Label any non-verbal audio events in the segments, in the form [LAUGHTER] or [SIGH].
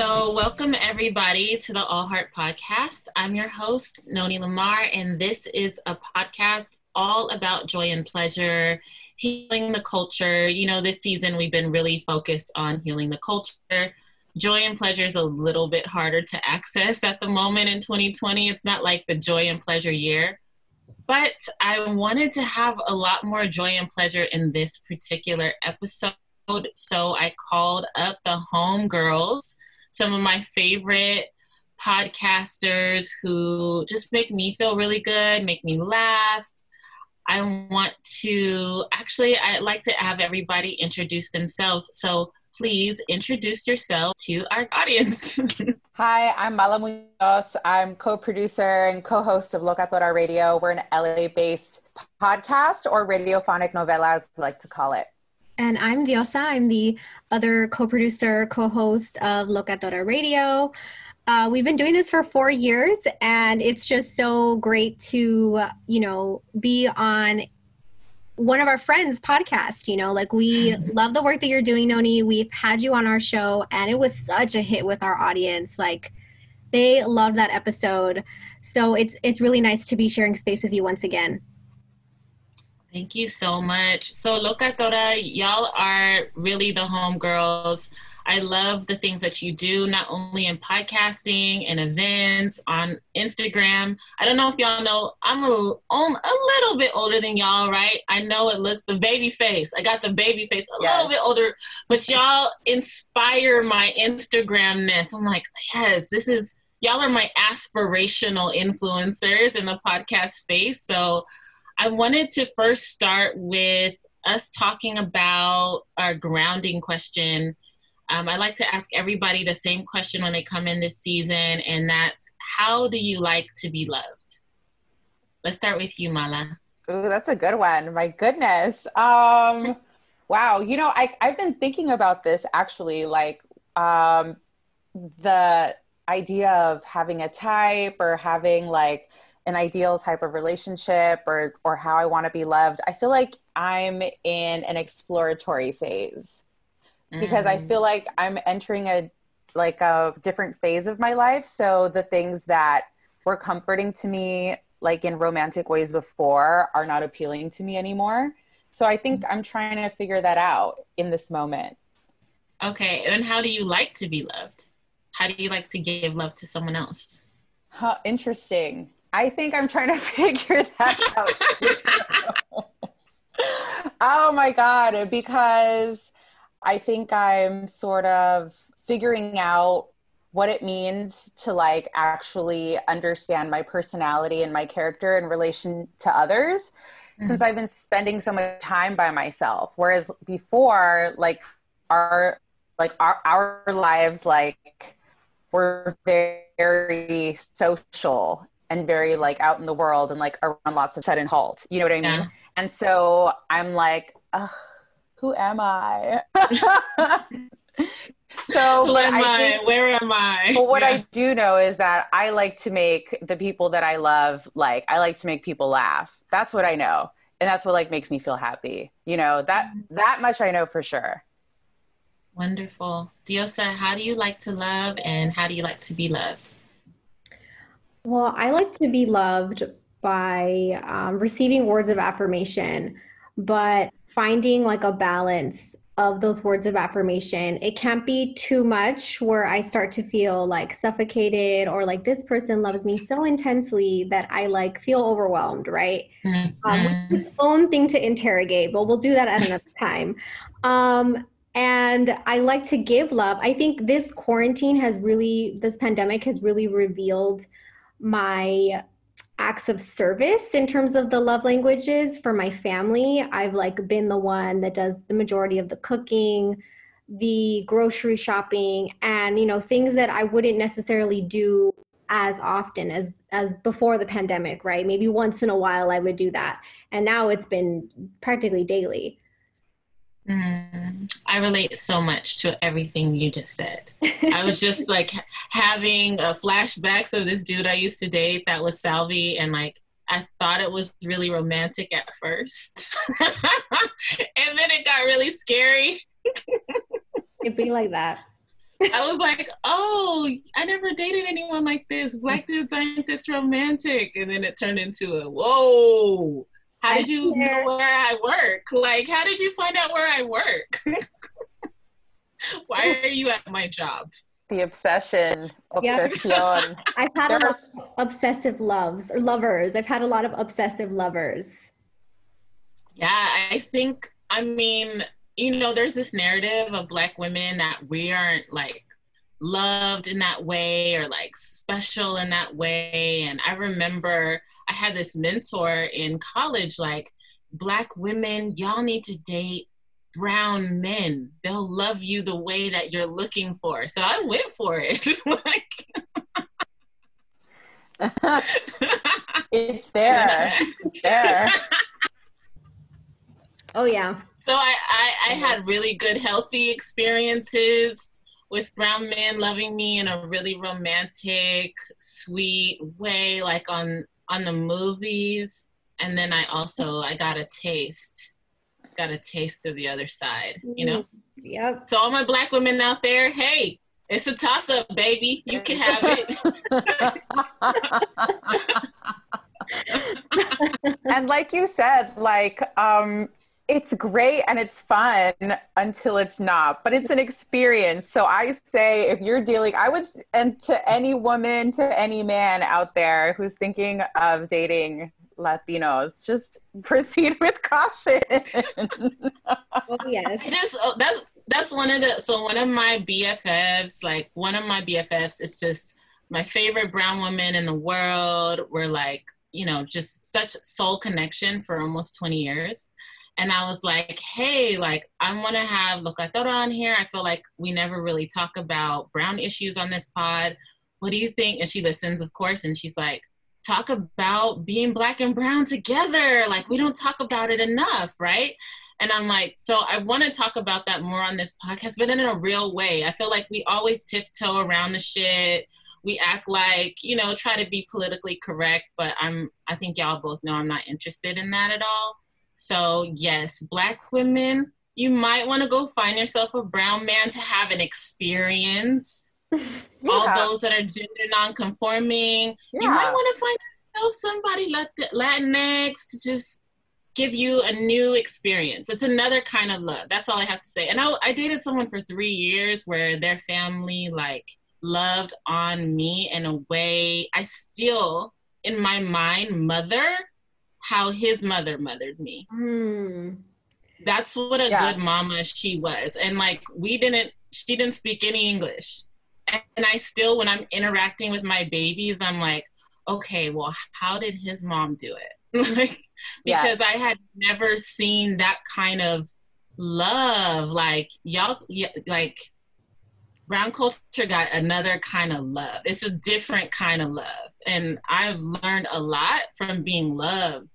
So, welcome everybody to the All Heart Podcast. I'm your host, Noni Lamar, and this is a podcast all about joy and pleasure, healing the culture. You know, this season we've been really focused on healing the culture. Joy and pleasure is a little bit harder to access at the moment in 2020. It's not like the joy and pleasure year. But I wanted to have a lot more joy and pleasure in this particular episode. So I called up the home girls some of my favorite podcasters who just make me feel really good, make me laugh. I want to actually, I'd like to have everybody introduce themselves. So please introduce yourself to our audience. [LAUGHS] Hi, I'm Mala Munoz. I'm co producer and co host of Locatora Radio. We're an LA based podcast or radiophonic novela, as we like to call it. And I'm Diosa. I'm the other co producer, co host of Locatora Radio. Uh, we've been doing this for four years, and it's just so great to, you know, be on one of our friends' podcast. You know, like we [LAUGHS] love the work that you're doing, Noni. We've had you on our show, and it was such a hit with our audience. Like, they loved that episode. So it's it's really nice to be sharing space with you once again. Thank you so much. So, Locatora, y'all are really the homegirls. I love the things that you do, not only in podcasting and events on Instagram. I don't know if y'all know, I'm a, a little bit older than y'all, right? I know it looks the baby face. I got the baby face, a yes. little bit older, but y'all inspire my Instagramness. I'm like, yes, this is, y'all are my aspirational influencers in the podcast space. So, I wanted to first start with us talking about our grounding question. Um, I like to ask everybody the same question when they come in this season, and that's how do you like to be loved? Let's start with you, Mala. Ooh, that's a good one. My goodness. Um, [LAUGHS] wow. You know, I, I've been thinking about this actually, like um, the idea of having a type or having like an ideal type of relationship or or how I want to be loved. I feel like I'm in an exploratory phase mm. because I mm. feel like I'm entering a like a different phase of my life. So the things that were comforting to me like in romantic ways before are not appealing to me anymore. So I think I'm trying to figure that out in this moment. Okay, and how do you like to be loved? How do you like to give love to someone else? Huh, interesting. I think I'm trying to [LAUGHS] figure that out. oh my God. Because I think I'm sort of figuring out what it means to like actually understand my personality and my character in relation to others mm-hmm. since I've been spending so much time by myself. Whereas before, like our like our, our lives like were very social and very like out in the world and like around lots of sudden halt. You know what I mean? Yeah. And so I'm like, who am I? [LAUGHS] so who am I, think, where am I? But what yeah. I do know is that I like to make the people that I love like I like to make people laugh. That's what I know. And that's what like makes me feel happy. You know, that mm-hmm. that much I know for sure. Wonderful. Diosa, how do you like to love and how do you like to be loved? Well, I like to be loved by um, receiving words of affirmation, but finding like a balance of those words of affirmation. It can't be too much where I start to feel like suffocated or like this person loves me so intensely that I like feel overwhelmed, right? Mm-hmm. Um, its own thing to interrogate, but we'll do that at another time. Um, and I like to give love. I think this quarantine has really, this pandemic has really revealed my acts of service in terms of the love languages for my family. I've like been the one that does the majority of the cooking, the grocery shopping and you know things that I wouldn't necessarily do as often as as before the pandemic, right? Maybe once in a while I would do that. And now it's been practically daily. Mm, I relate so much to everything you just said. I was [LAUGHS] just like having uh, flashbacks of this dude I used to date that was Salvi, and like I thought it was really romantic at first, [LAUGHS] and then it got really scary. [LAUGHS] It'd be like that. I was like, oh, I never dated anyone like this. Black dudes aren't this romantic. And then it turned into a whoa. How did you know where I work? Like, how did you find out where I work? [LAUGHS] Why are you at my job? The obsession, obsession. Yeah. [LAUGHS] I've had There's... a lot of obsessive loves or lovers. I've had a lot of obsessive lovers. Yeah, I think, I mean, you know, there's this narrative of Black women that we aren't like loved in that way or like special in that way. And I remember I had this mentor in college, like, Black women, y'all need to date brown men. They'll love you the way that you're looking for. So I went for it. [LAUGHS] like, [LAUGHS] it's there. It's there. Oh yeah. So I, I, I had really good, healthy experiences with brown men loving me in a really romantic, sweet way, like on on the movies. And then I also I got a taste, got a taste of the other side, you know. Mm-hmm. Yep. So all my black women out there, hey, it's a toss up, baby. You can have it. [LAUGHS] and like you said, like um, it's great and it's fun until it's not but it's an experience. So i say if you're dealing i would and to any woman to any man out there who's thinking of dating latinos just [LAUGHS] proceed with caution. Oh yes. Just oh, that's that's one of the so one of my bffs like one of my bffs is just my favorite brown woman in the world. We're like you know just such soul connection for almost 20 years and I was like, hey, like I want to have Locatora on here. I feel like we never really talk about brown issues on this pod. What do you think? And she listens, of course, and she's like, talk about being black and brown together. Like we don't talk about it enough, right? And I'm like, so I want to talk about that more on this podcast, but in a real way. I feel like we always tiptoe around the shit. We act like, you know, try to be politically correct, but I'm I think y'all both know I'm not interested in that at all. So, yes, Black women, you might want to go find yourself a brown man to have an experience. [LAUGHS] Yeah. All those that are gender non-conforming, yeah. you might want to find yourself somebody Latinx to just give you a new experience. It's another kind of love. That's all I have to say. And I, I dated someone for three years where their family like loved on me in a way I still, in my mind, mother how his mother mothered me. Mm. That's what a yeah. good mama she was. And like we didn't she didn't speak any English. And I still when I'm interacting with my babies, I'm like, okay, well, how did his mom do it? [LAUGHS] like because yes. I had never seen that kind of love. Like y'all like brown culture got another kind of love. It's a different kind of love. And I've learned a lot from being loved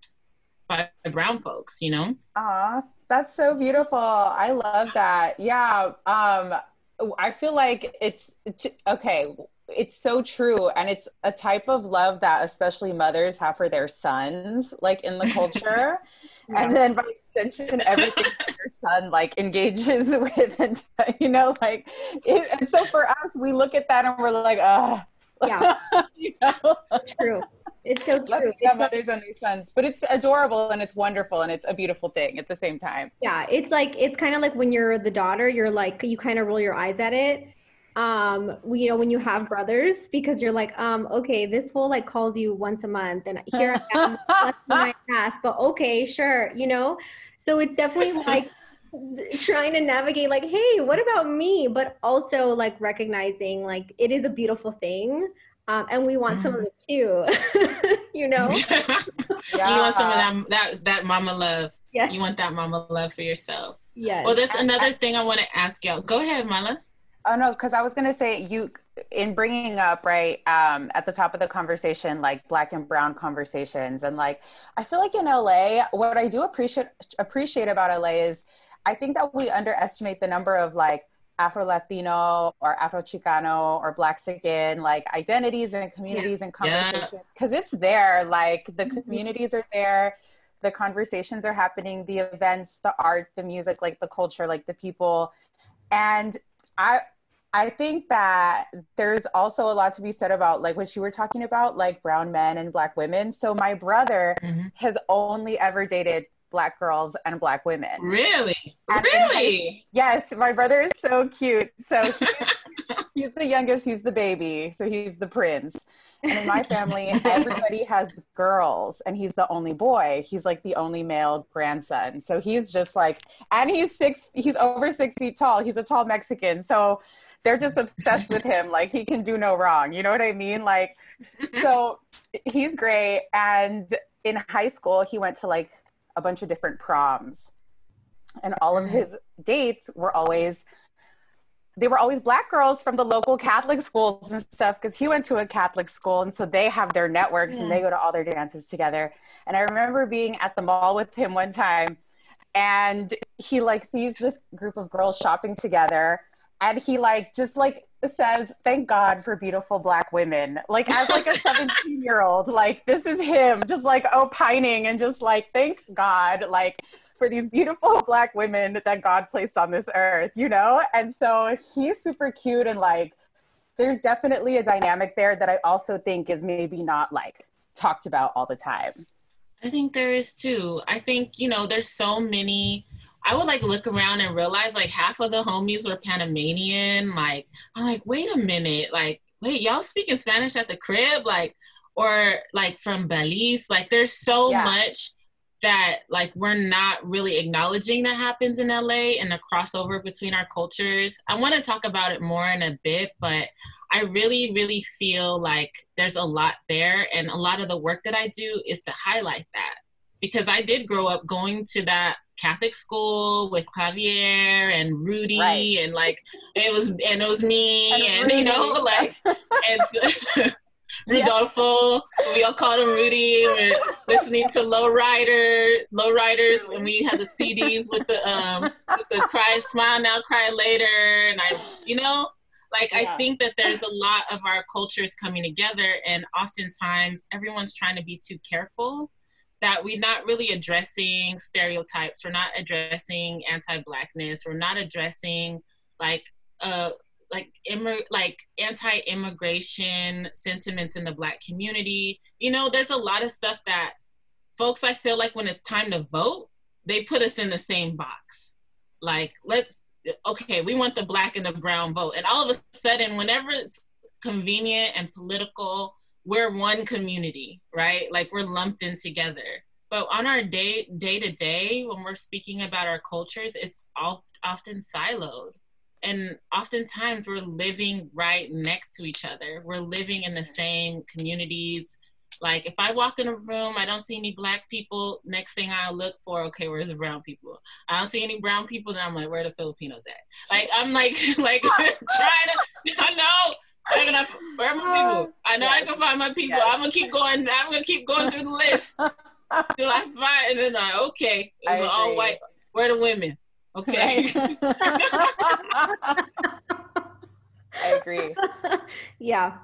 by brown folks, you know? Ah, that's so beautiful. I love that. Yeah. Um, I feel like it's, okay it's so true and it's a type of love that especially mothers have for their sons like in the [LAUGHS] culture yeah. and then by extension everything [LAUGHS] your son like engages [LAUGHS] with and you know like it, and so for us we look at that and we're like ah yeah you know? true it's so true. It's mothers and their sons, but it's adorable and it's wonderful and it's a beautiful thing at the same time. Yeah, it's like it's kind of like when you're the daughter, you're like you kind of roll your eyes at it, um you know when you have brothers because you're like um okay this fool like calls you once a month and [LAUGHS] here i am my ass but okay sure you know? So it's definitely [LAUGHS] like trying to navigate like hey what about me? But also like recognizing like it is a beautiful thing um, and we want mm. some of it too [LAUGHS] you know? Yeah. you want some of that that that mama love. Yeah you want that mama love for yourself. Yeah well that's another thing i want to ask y'all. Go ahead mala Oh no, because I was gonna say you in bringing up right um, at the top of the conversation, like black and brown conversations, and like I feel like in LA, what I do appreciate appreciate about LA is I think that we underestimate the number of like Afro Latino or Afro Chicano or Black skin like identities and communities yeah. and conversations because yeah. it's there. Like the mm-hmm. communities are there, the conversations are happening, the events, the art, the music, like the culture, like the people, and I I think that there's also a lot to be said about like what you were talking about, like brown men and black women. So my brother mm-hmm. has only ever dated black girls and black women. Really? And really? yes, my brother is so cute. So [LAUGHS] he's, he's the youngest, he's the baby, so he's the prince. And in my family, [LAUGHS] everybody has girls, and he's the only boy. He's like the only male grandson. So he's just like, and he's six, he's over six feet tall. He's a tall Mexican. So they're just obsessed with him. Like he can do no wrong. You know what I mean? Like, so he's great. And in high school, he went to like a bunch of different proms and all of mm-hmm. his dates were always they were always black girls from the local catholic schools and stuff because he went to a catholic school and so they have their networks yeah. and they go to all their dances together and i remember being at the mall with him one time and he like sees this group of girls shopping together and he like just like says thank god for beautiful black women. Like as like a [LAUGHS] 17 year old like this is him just like opining and just like thank god like for these beautiful [LAUGHS] black women that god placed on this earth you know? And so he's super cute and like there's definitely a dynamic there that i also think is maybe not like talked about all the time. I think there is too. I think you know there's so many I would like look around and realize like half of the homies were Panamanian. Like, I'm like, wait a minute, like, wait, y'all speaking Spanish at the crib? Like, or like from Belize? Like, there's so yeah. much that like we're not really acknowledging that happens in LA and the crossover between our cultures. I want to talk about it more in a bit, but I really, really feel like there's a lot there. And a lot of the work that I do is to highlight that because I did grow up going to that Catholic school with Clavier and Rudy right. and like it was and it was me and, and you know [LAUGHS] like [LAUGHS] and [LAUGHS] Rudolfo we all called him Rudy we're listening to low rider low riders when we had the CDs with the um with the cry smile now cry later and I you know like yeah. I think that there's a lot of our cultures coming together and oftentimes everyone's trying to be too careful that we're not really addressing stereotypes. We're not addressing anti-blackness. We're not addressing like uh like immig- like anti-immigration sentiments in the black community. You know, there's a lot of stuff that folks I feel like when it's time to vote, they put us in the same box. Like, let's okay, we want the black and the brown vote. And all of a sudden, whenever it's convenient and political we're one community, right? Like we're lumped in together. But on our day day to day, when we're speaking about our cultures, it's all, often siloed. And oftentimes we're living right next to each other. We're living in the same communities. Like if I walk in a room, I don't see any black people. Next thing I look for, okay, where's the brown people? I don't see any brown people. Then I'm like, where are the Filipinos at? Like I'm like [LAUGHS] like [LAUGHS] trying to. I know I'm gonna where are my people? Uh, I know yes. I can find my people. Yes. I'm gonna keep going. I'm gonna keep going through the list [LAUGHS] till I find. And then I okay, it's all white. Where are the women? Okay. [LAUGHS] I agree. yeah,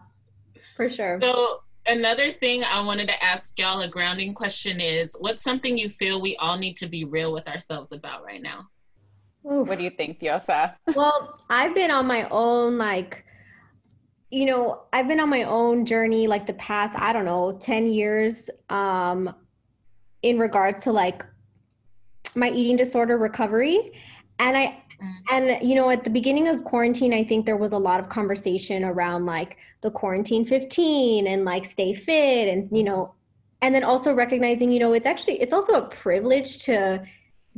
for sure. So another thing I wanted to ask y'all a grounding question is: What's something you feel we all need to be real with ourselves about right now? Oof. What do you think, Diosa? well, I've been on my own like you know, I've been on my own journey like the past, I don't know, 10 years um in regards to like my eating disorder recovery. And I mm. and you know, at the beginning of quarantine, I think there was a lot of conversation around like the quarantine 15 and like stay fit and you know, and then also recognizing, you know, it's actually it's also a privilege to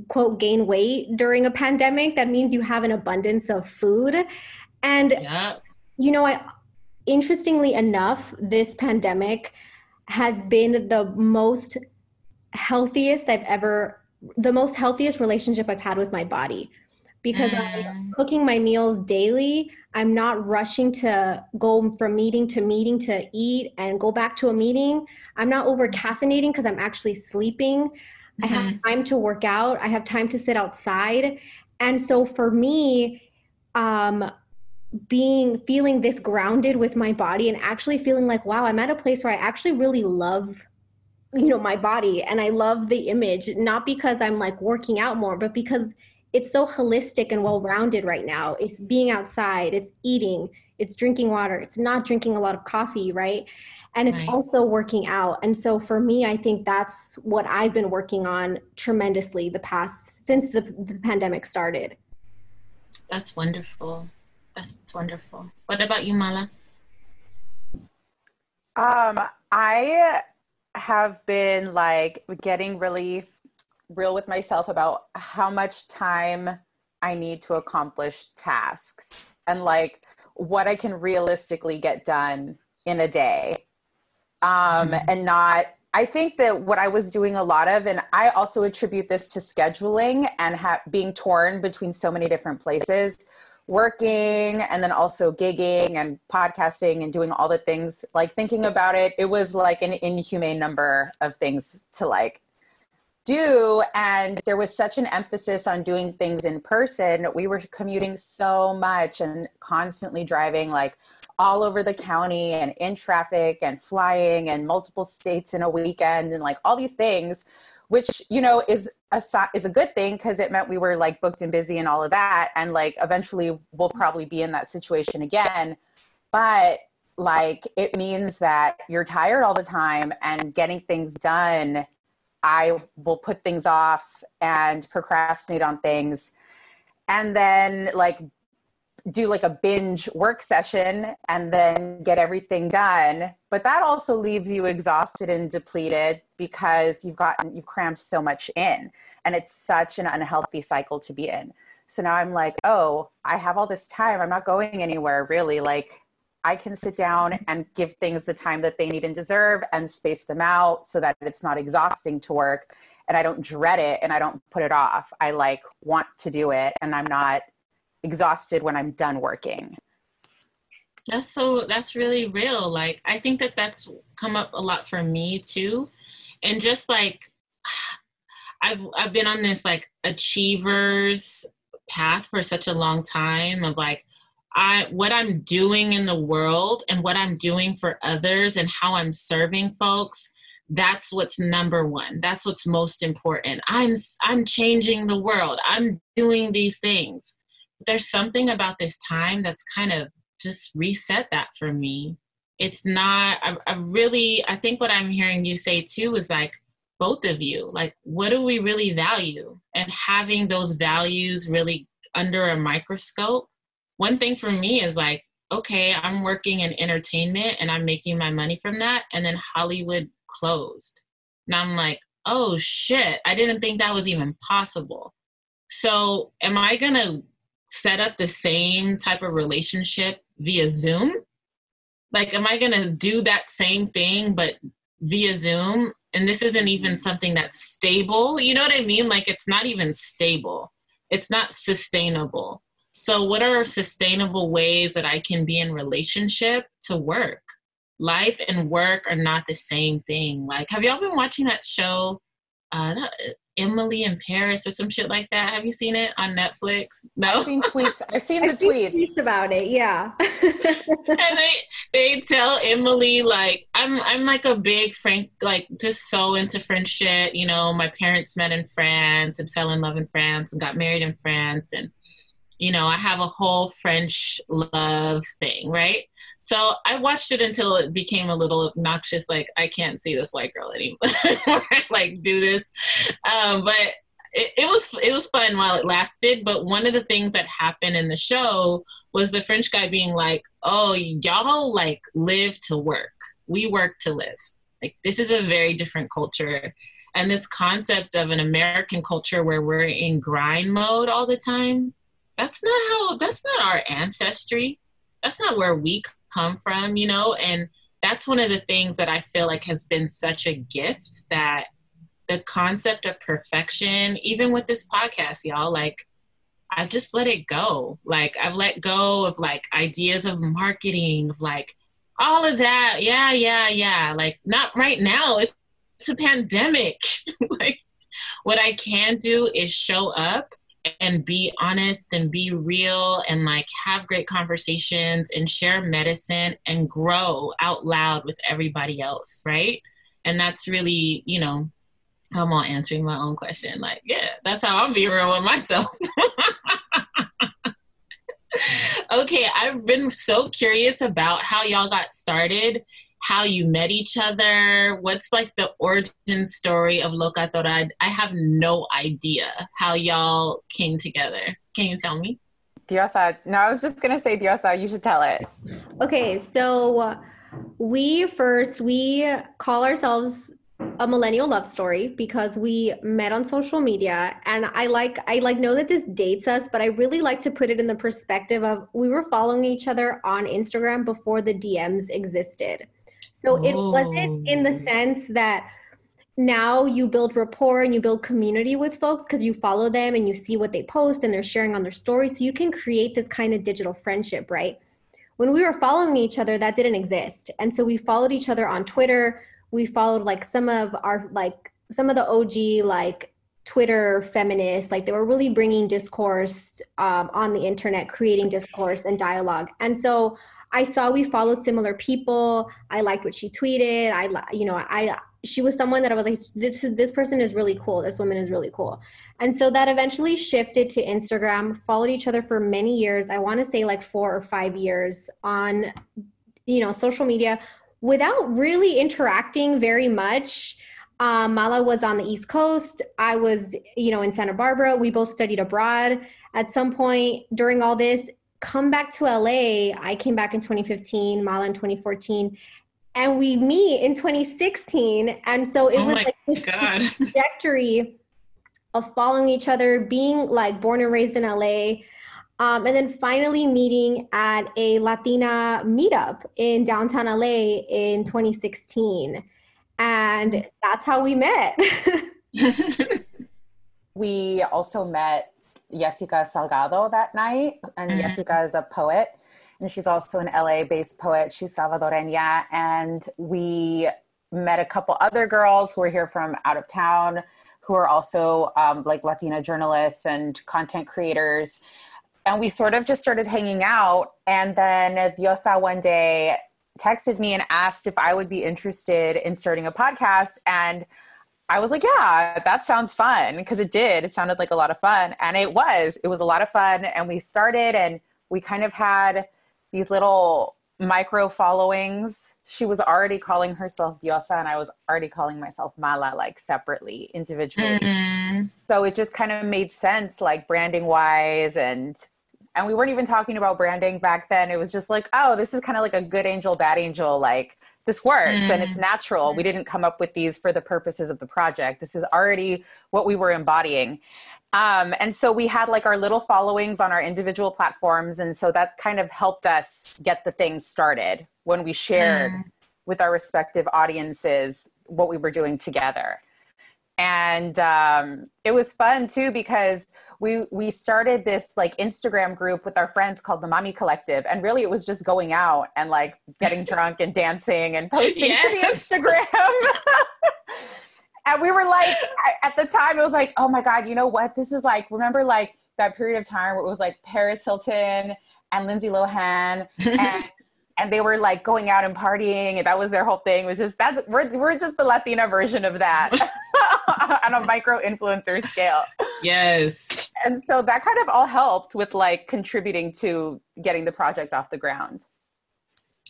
quote gain weight during a pandemic. That means you have an abundance of food. And yeah. you know, I interestingly enough, this pandemic has been the most healthiest I've ever, the most healthiest relationship I've had with my body because mm. I'm cooking my meals daily. I'm not rushing to go from meeting to meeting to eat and go back to a meeting. I'm not over caffeinating because I'm actually sleeping. Mm-hmm. I have mm-hmm. time to work out. I have time to sit outside. And so for me, um, being feeling this grounded with my body and actually feeling like wow i'm at a place where i actually really love you know my body and i love the image not because i'm like working out more but because it's so holistic and well-rounded right now. It's being outside it's eating it's drinking water it's not drinking a lot of coffee right? And it's right. also working out. And so for me i think that's what i've been working on tremendously the past since the, the pandemic started. That's wonderful that's wonderful what about you mala um i have been like getting really real with myself about how much time I need to accomplish tasks and like what I can realistically get done in a day. Um, mm-hmm. And not, I think that what I was doing a lot of, and I also attribute this to scheduling and ha- being torn between so many different places, working and then also gigging and podcasting and doing all the things, like thinking about it, it was like an inhumane number of things to like do. And there was such an emphasis on doing things in person. We were commuting so much and constantly driving like all over the county and in traffic and flying and multiple states in a weekend and like all these things which you know is a is a good thing because it meant we were like booked and busy and all of that and like eventually we'll probably be in that situation again. But like it means that you're tired all the time and getting things done I will put things off and procrastinate on things. And then like do like a binge work session and then get everything done. But that also leaves you exhausted and depleted because you've gotten you've crammed so much in and it's such an unhealthy cycle to be in. So now i'm like oh i have all this time. I'm not going anywhere really. Like I can sit down and give things the time that they need and deserve and space them out so that it's not exhausting to work and I don't dread it and I don't put it off. I like want to do it and I'm not exhausted when I'm done working. That's so that's really real. Like I think that that's come up a lot for me too. And just like [SIGHS] I've I've been on this like achievers path for such a long time of like I what I'm doing in the world and what I'm doing for others and how I'm serving folks that's what's number one that's what's most important i'm i'm changing the world i'm doing these things there's something about this time that's kind of just reset that for me it's not I, I really i think what i'm hearing you say too is like both of you like what do we really value and having those values really under a microscope one thing for me is like, okay, I'm working in entertainment and I'm making my money from that. And then Hollywood closed. And I'm like, oh shit, I didn't think that was even possible. So, am I going to set up the same type of relationship via Zoom? Like, am I going to do that same thing, but via Zoom? And this isn't even something that's stable. You know what I mean? Like, it's not even stable, it's not sustainable. So, what are sustainable ways that I can be in relationship to work? Life and work are not the same thing. Like, have y'all been watching that show, uh, Emily in Paris or some shit like that? Have you seen it on Netflix? No. I've seen tweets. I've seen [LAUGHS] the I've tweets. tweets about it. Yeah. [LAUGHS] and they they tell Emily like I'm I'm like a big Frank like just so into French shit. You know, my parents met in France and fell in love in France and got married in France and you know, I have a whole French love thing, right? So I watched it until it became a little obnoxious. Like, I can't see this white girl anymore. [LAUGHS] like, do this. Um, but it, it, was it was fun while it lasted. But one of the things that happened in the show was the French guy being like, "Oh, y'all like live to work. We work to live. Like, this is a very different culture." And this concept of an American culture where we're in grind mode all the time that's not how that's not our ancestry. That's not where we come from you know? And that's one of the things that i feel like has been such a gift that the concept of perfection even with this podcast y'all like i just let it go. Like i've let go of like ideas of marketing of like all of that. Yeah yeah yeah. Like not right now. It's, it's a pandemic. [LAUGHS] Like what i can do is show up and be honest and be real and like have great conversations and share medicine and grow out loud with everybody else, right? And that's really, you know, I'm all answering my own question. Like, yeah, that's how I'm being real with myself. [LAUGHS] okay, I've been so curious about how y'all got started, how you met each other. What's like the origin story of Locatora? I have no idea how y'all came together. Can you tell me? Diosa. No, I was just gonna say Diosa. You should tell it. Okay, so we first we call ourselves a millennial love story because we met on social media and i like i like know that this dates us but i really like to put it in the perspective of we were following each other on instagram before the dms existed so it wasn't in the sense that now you build rapport and you build community with folks because you follow them and you see what they post and they're sharing on their stories. So you can create this kind of digital friendship right? When we were following each other that didn't exist. And so we followed each other on twitter. We followed like some of our like some of the OG like Twitter feminists, like they were really bringing discourse um, on the internet, creating discourse and dialogue. And so I saw we followed similar people. I liked what she tweeted. I, you know, I she was someone that I was like, this this person is really cool. This woman is really cool. And so that eventually shifted to Instagram. Followed each other for many years. I want to say like four or five years on, you know, social media without really interacting very much. Um, Mala was on the East Coast. I was, you know, in Santa Barbara. We both studied abroad. At some point during all this, come back to LA. I came back in 2015, Mala in 2014, and we meet in 2016. And so it oh was like this God. trajectory of following each other, being like born and raised in LA, um, and then finally meeting at a Latina meetup in downtown LA in 2016. And that's how we met. [LAUGHS] [LAUGHS] we also met Jessica Salgado that night. And mm-hmm. Jessica is a poet. And she's also an LA based poet. She's Salvadoreña. And we met a couple other girls who were here from out of town who are also um, like Latina journalists and content creators and we sort of just started hanging out. And then Diosa one day texted me and asked if I would be interested in starting a podcast. And I was like, yeah, that sounds fun. Because it did. It sounded like a lot of fun. And it was. It was a lot of fun. And we started and we kind of had these little micro followings. She was already calling herself Diosa, and I was already calling myself Mala, like separately, individually. Mm-hmm. So it just kind of made sense, like branding wise and and we weren't even talking about branding back then it was just like oh this is kind of like a good angel bad angel like this works mm. and it's mm. natural we didn't come up with these for the purposes of the project this is already what we were embodying um, and so we had like our little followings on our individual platforms and so that kind of helped us get the thing started when we shared mm. with our respective audiences what we were doing together and um, it was fun too because we we started this like instagram group with our friends called the mommy collective. And really it was just going out and like getting [LAUGHS] drunk and dancing and posting yes. to the instagram. [LAUGHS] And we were like at the time it was like oh my god you know what? This is like remember like that period of time where it was like paris hilton and lindsay lohan [LAUGHS] and and they were like going out and partying and that was their whole thing it was just that's we're, we're just the latina version of that [LAUGHS] [LAUGHS] on a micro influencer scale. Yes. And so that kind of all helped with like contributing to getting the project off the ground.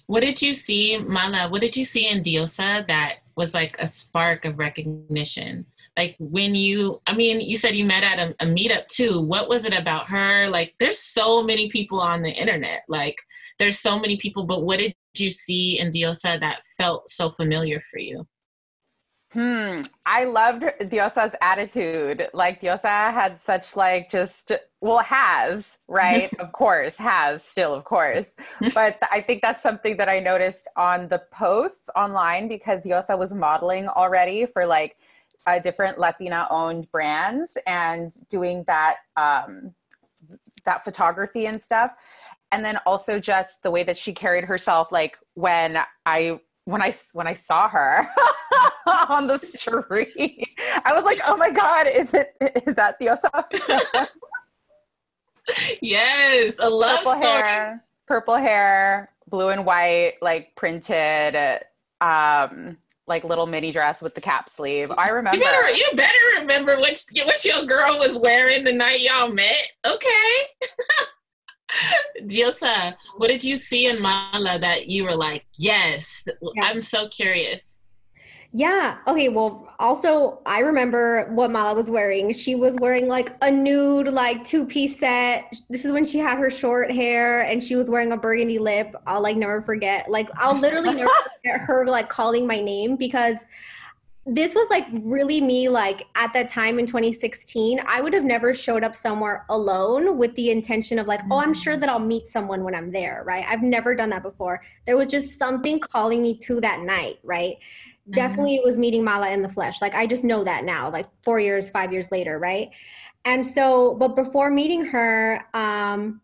What did you see mala what did you see in diosa that was like a spark of recognition like when you i mean you said you met at a, a, meetup too. What was it about her? Like there's so many people on the internet. Like there's so many people but what did you see in diosa that felt so familiar for you? Hmm. I loved Diosa's attitude. Like Diosa had such like just well has [LAUGHS] right? Of course has still of course. But I think that's something that I noticed on the posts online because Diosa was modeling already for like uh, different Latina owned brands and doing that um, that photography and stuff and then also just the way that she carried herself like when I when I when I saw her [LAUGHS] on the street I was like oh my god is it is that Diosa [LAUGHS] yes a love purple story. hair purple hair blue and white like printed um like little mini dress with the cap sleeve. I remember. You better, you better remember what what your girl was wearing the night y'all met. Okay. [LAUGHS] Diosa, what did you see in Mala that you were like, yes? Yeah. I'm so curious. Yeah. Okay. Well, also, I remember what Mala was wearing. She was wearing like a nude, like two piece set. This is when she had her short hair and she was wearing a burgundy lip. I'll like never forget. Like, I'll literally [LAUGHS] never forget her like calling my name because this was like really me like at that time in 2016 i would have never showed up somewhere alone with the intention of like oh i'm sure that i'll meet someone when i'm there right i've never done that before there was just something calling me to that night right. Definitely it was meeting Mala in the flesh. Like I just know that now, like four years, five years later, right? And so, but before meeting her, um,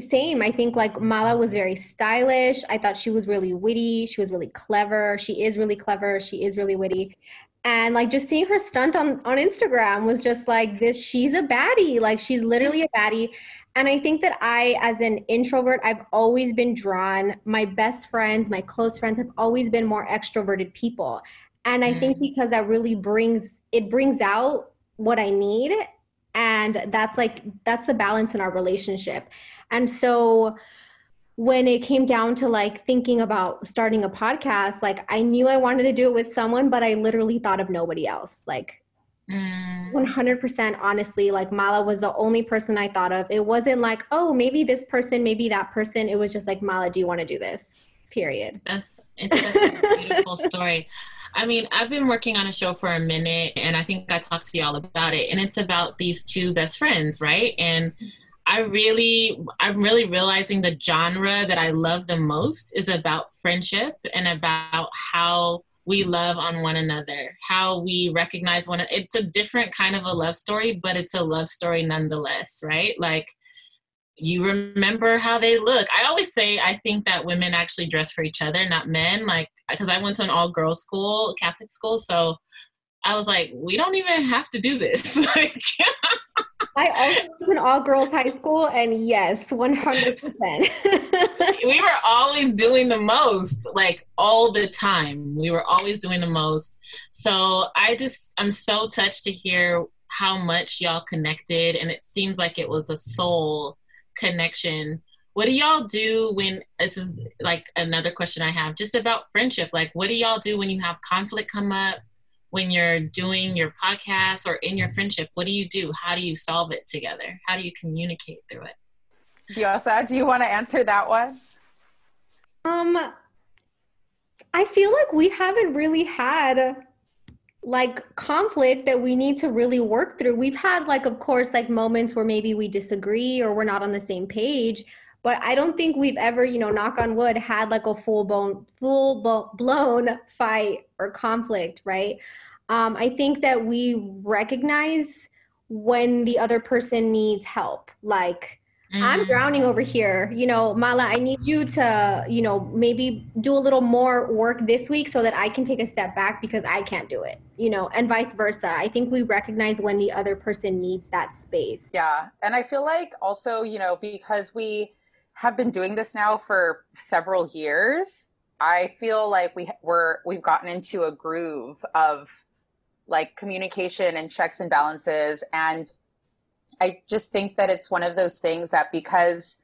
same. I think like Mala was very stylish. I thought she was really witty. She was really clever. She is really clever. She is really witty. And like just seeing her stunt on on Instagram was just like this. She's a baddie. Like she's literally a baddie. And I think that I, as an introvert, I've always been drawn. My best friends, my close friends have always been more extroverted people. And I think mm. because that really brings it brings out what I need. And that's like that's the balance in our relationship. And so when it came down to like thinking about starting a podcast, like I knew I wanted to do it with someone, but I literally thought of nobody else. Like 100% mm. honestly like mala was the only person i thought of. It wasn't like oh maybe this person maybe that person. It was just like mala do you want to do this? Period. That's it's such a beautiful story. I mean i've been working on a show for a minute and i think i talked to y'all about it and it's about these two best friends right? And i really i'm really realizing the genre that i love the most is about friendship and about how we love on one another, how we recognize one. It's a different kind of a love story, but it's a love story nonetheless, right? Like you remember how they look. I always say I think that women actually dress for each other, not men. Like because I went to an all girls school, Catholic school, so I was like, we don't even have to do this. [LAUGHS] like I also went to an all girls high school, and yes, 100%. [LAUGHS] we were always doing the most, like all the time. We were always doing the most. So I just, I'm so touched to hear how much y'all connected, and it seems like it was a soul connection. What do y'all do when this is like another question I have just about friendship? Like, what do y'all do when you have conflict come up? When you're doing your podcast or in your friendship what do you do? How do you solve it together? How do you communicate through it? Diosa, do you want to answer that one? Um i feel like we haven't really had like conflict that we need to really work through. We've had like of course like moments where maybe we disagree or we're not on the same page but i don't think we've ever you know knock on wood had like a full blown full blown fight or conflict right um, i think that we recognize when the other person needs help like Mm. I'm drowning over here. You know, Mala, I need you to, you know, maybe do a little more work this week so that I can take a step back because I can't do it, you know, and vice versa. I think we recognize when the other person needs that space. Yeah. And I feel like also, you know, because we have been doing this now for several years, I feel like we we're we've gotten into a groove of like communication and checks and balances and I just think that it's one of those things that because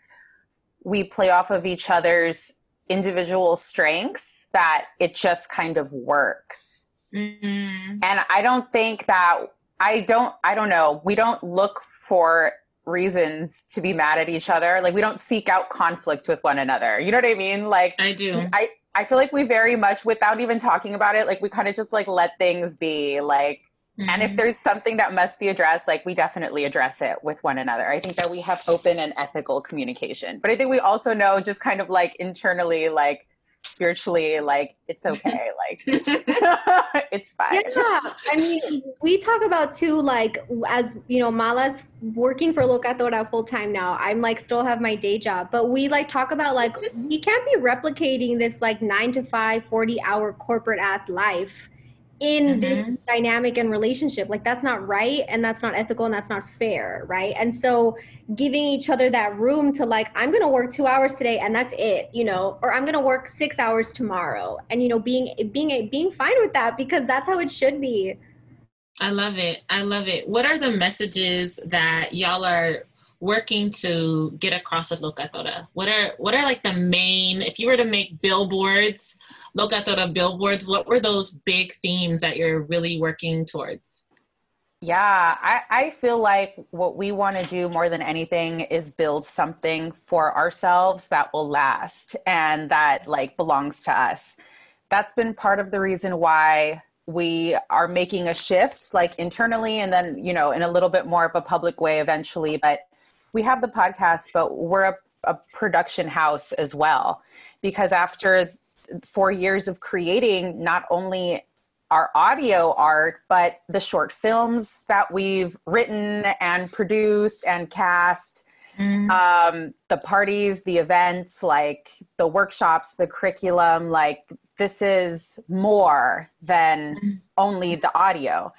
we play off of each other's individual strengths that it just kind of works. Mm-hmm. And I don't think that I don't I don't know, we don't look for reasons to be mad at each other. Like we don't seek out conflict with one another. You know what I mean? Like I do. I I feel like we very much without even talking about it, like we kind of just like let things be. Like mm-hmm. and if mm-hmm. there's something that must be addressed, like we definitely address it with one another. I think that we have open and ethical communication. But I think we also know just kind of like internally like spiritually like it's okay like [LAUGHS] it's fine. Yeah i mean we talk about too like as you know mala's working for locatora full time now i'm like still have my day job but we like talk about like [LAUGHS] we can't be replicating this like nine to five 40 hour corporate ass life in mm-hmm. this dynamic and relationship. Like that's not right and that's not ethical and that's not fair, right? And so giving each other that room to like I'm going to work 2 hours today and that's it, you know, or I'm going to work 6 hours tomorrow. And you know, being being being fine with that because that's how it should be. I love it. I love it. What are the messages that y'all are working to get across with Locatora? What are what are like the main if you were to make billboards, Locatora billboards, what were those big themes that you're really working towards? Yeah, I, I feel like what we want to do more than anything is build something for ourselves that will last and that like belongs to us. That's been part of the reason why we are making a shift like internally and then you know in a little bit more of a public way eventually but we have the podcast, but we're a, a production house as well. Because after four years of creating not only our audio art, but the short films that we've written and produced and cast, mm. um, the parties, the events, like the workshops, the curriculum, like this is more than mm. only the audio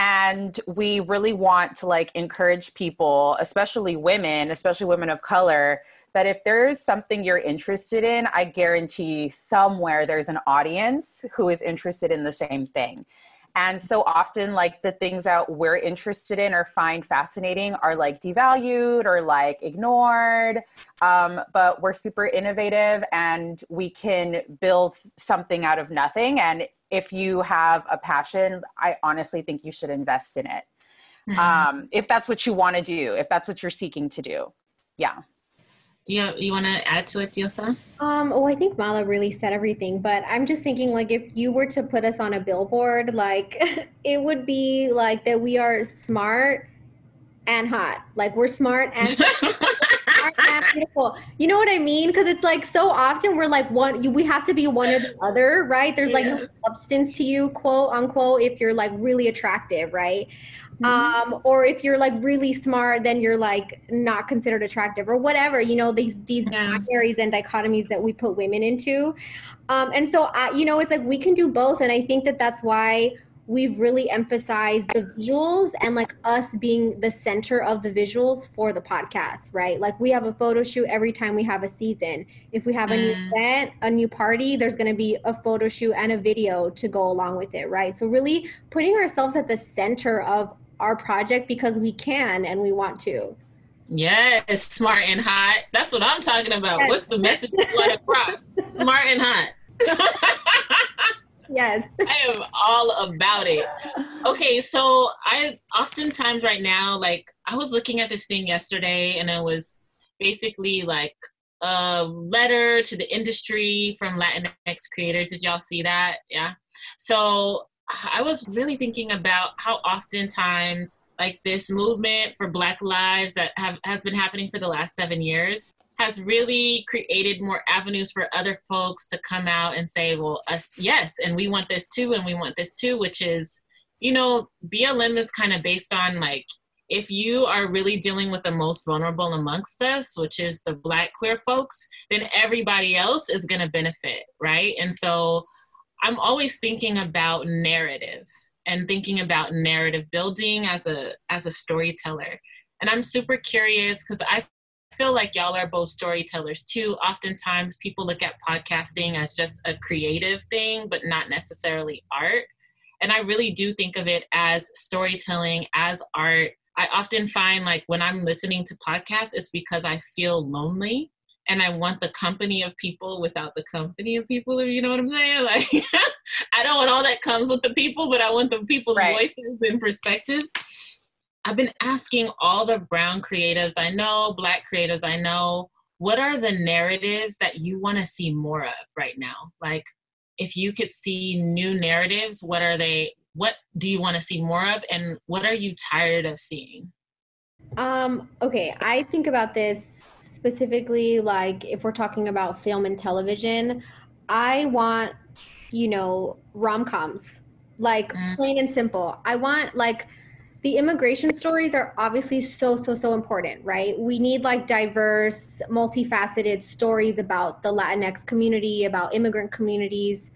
and we really want to like encourage people especially women especially women of color that if there's something you're interested in i guarantee somewhere there's an audience who is interested in the same thing and so often, like the things that we're interested in or find fascinating are like devalued or like ignored. Um, but we're super innovative and we can build something out of nothing. And if you have a passion, I honestly think you should invest in it. Mm-hmm. Um, if that's what you want to do, if that's what you're seeking to do. Yeah. Do you you want to add to it, Diosa? Um, oh, I think Mala really said everything, but I'm just thinking like if you were to put us on a billboard, like [LAUGHS] it would be like that we are smart and hot. Like we're smart and, [LAUGHS] smart and beautiful. You know what I mean? Because it's like so often we're like one. You, we have to be one or the other, right? There's like no substance to you, quote unquote, if you're like really attractive, right? Mm-hmm. Um, or if you're like really smart, then you're like not considered attractive or whatever, you know, these, these yeah. binaries and dichotomies that we put women into. Um, and so, I, you know, it's like we can do both. And I think that that's why we've really emphasized the visuals and like us being the center of the visuals for the podcast, right? Like we have a photo shoot every time we have a season. If we have a new mm. event, a new party, there's going to be a photo shoot and a video to go along with it, right? So really putting ourselves at the center of our project because we can and we want to. Yes, smart and hot. That's what I'm talking about. Yes. What's the message you want across? [LAUGHS] smart and hot. [LAUGHS] yes. [LAUGHS] I am all about it. Okay, so I oftentimes right now, like I was looking at this thing yesterday and it was basically like a letter to the industry from Latinx creators. Did y'all see that? Yeah. So I was really thinking about how oftentimes like this movement for Black lives that have has been happening for the last seven years has really created more avenues for other folks to come out and say, well, us, yes, and we want this too, and we want this too, which is, you know, BLM is kind of based on like, if you are really dealing with the most vulnerable amongst us, which is the Black queer folks, then everybody else is going to benefit, right? And so I'm always thinking about narrative and thinking about narrative building as a as a storyteller. And I'm super curious because I feel like y'all are both storytellers too. Oftentimes people look at podcasting as just a creative thing, but not necessarily art. And I really do think of it as storytelling, as art. I often find like when I'm listening to podcasts, it's because I feel lonely and I want the company of people without the company of people, you know what I'm saying? [LAUGHS] Like, I don't want all that comes with the people, but I want the people's right. voices and perspectives. I've been asking all the brown creatives I know, black creatives I know, what are the narratives that you want to see more of right now? Like, if you could see new narratives, what are they? What do you want to see more of, and what are you tired of seeing? Um, okay, I think about this specifically like if we're talking about film and television, I want, you know, rom coms, like mm. plain and simple. I want like the immigration stories are obviously so so so important right we need like diverse multifaceted stories about the latinx community about immigrant communities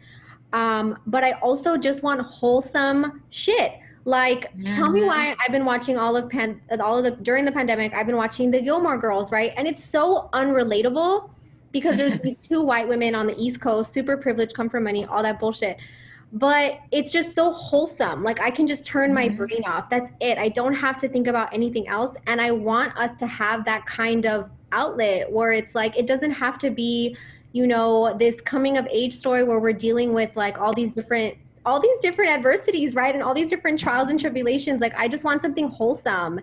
Um, but I also just want wholesome shit. Like, mm-hmm. tell me why mm-hmm. I've been watching all of pan, all of the during the pandemic. I've been watching the Gilmore Girls, right? And it's so unrelatable because there's [LAUGHS] two white women on the East Coast, super privileged, come from money, all that bullshit. But it's just so wholesome. Like I can just turn my mm-hmm. brain off. That's it. I don't have to think about anything else. And I want us to have that kind of outlet where it's like it doesn't have to be, you know, this coming of age story where we're dealing with like all these different all these different adversities, right? And all these different trials and tribulations. Like, I just want something wholesome.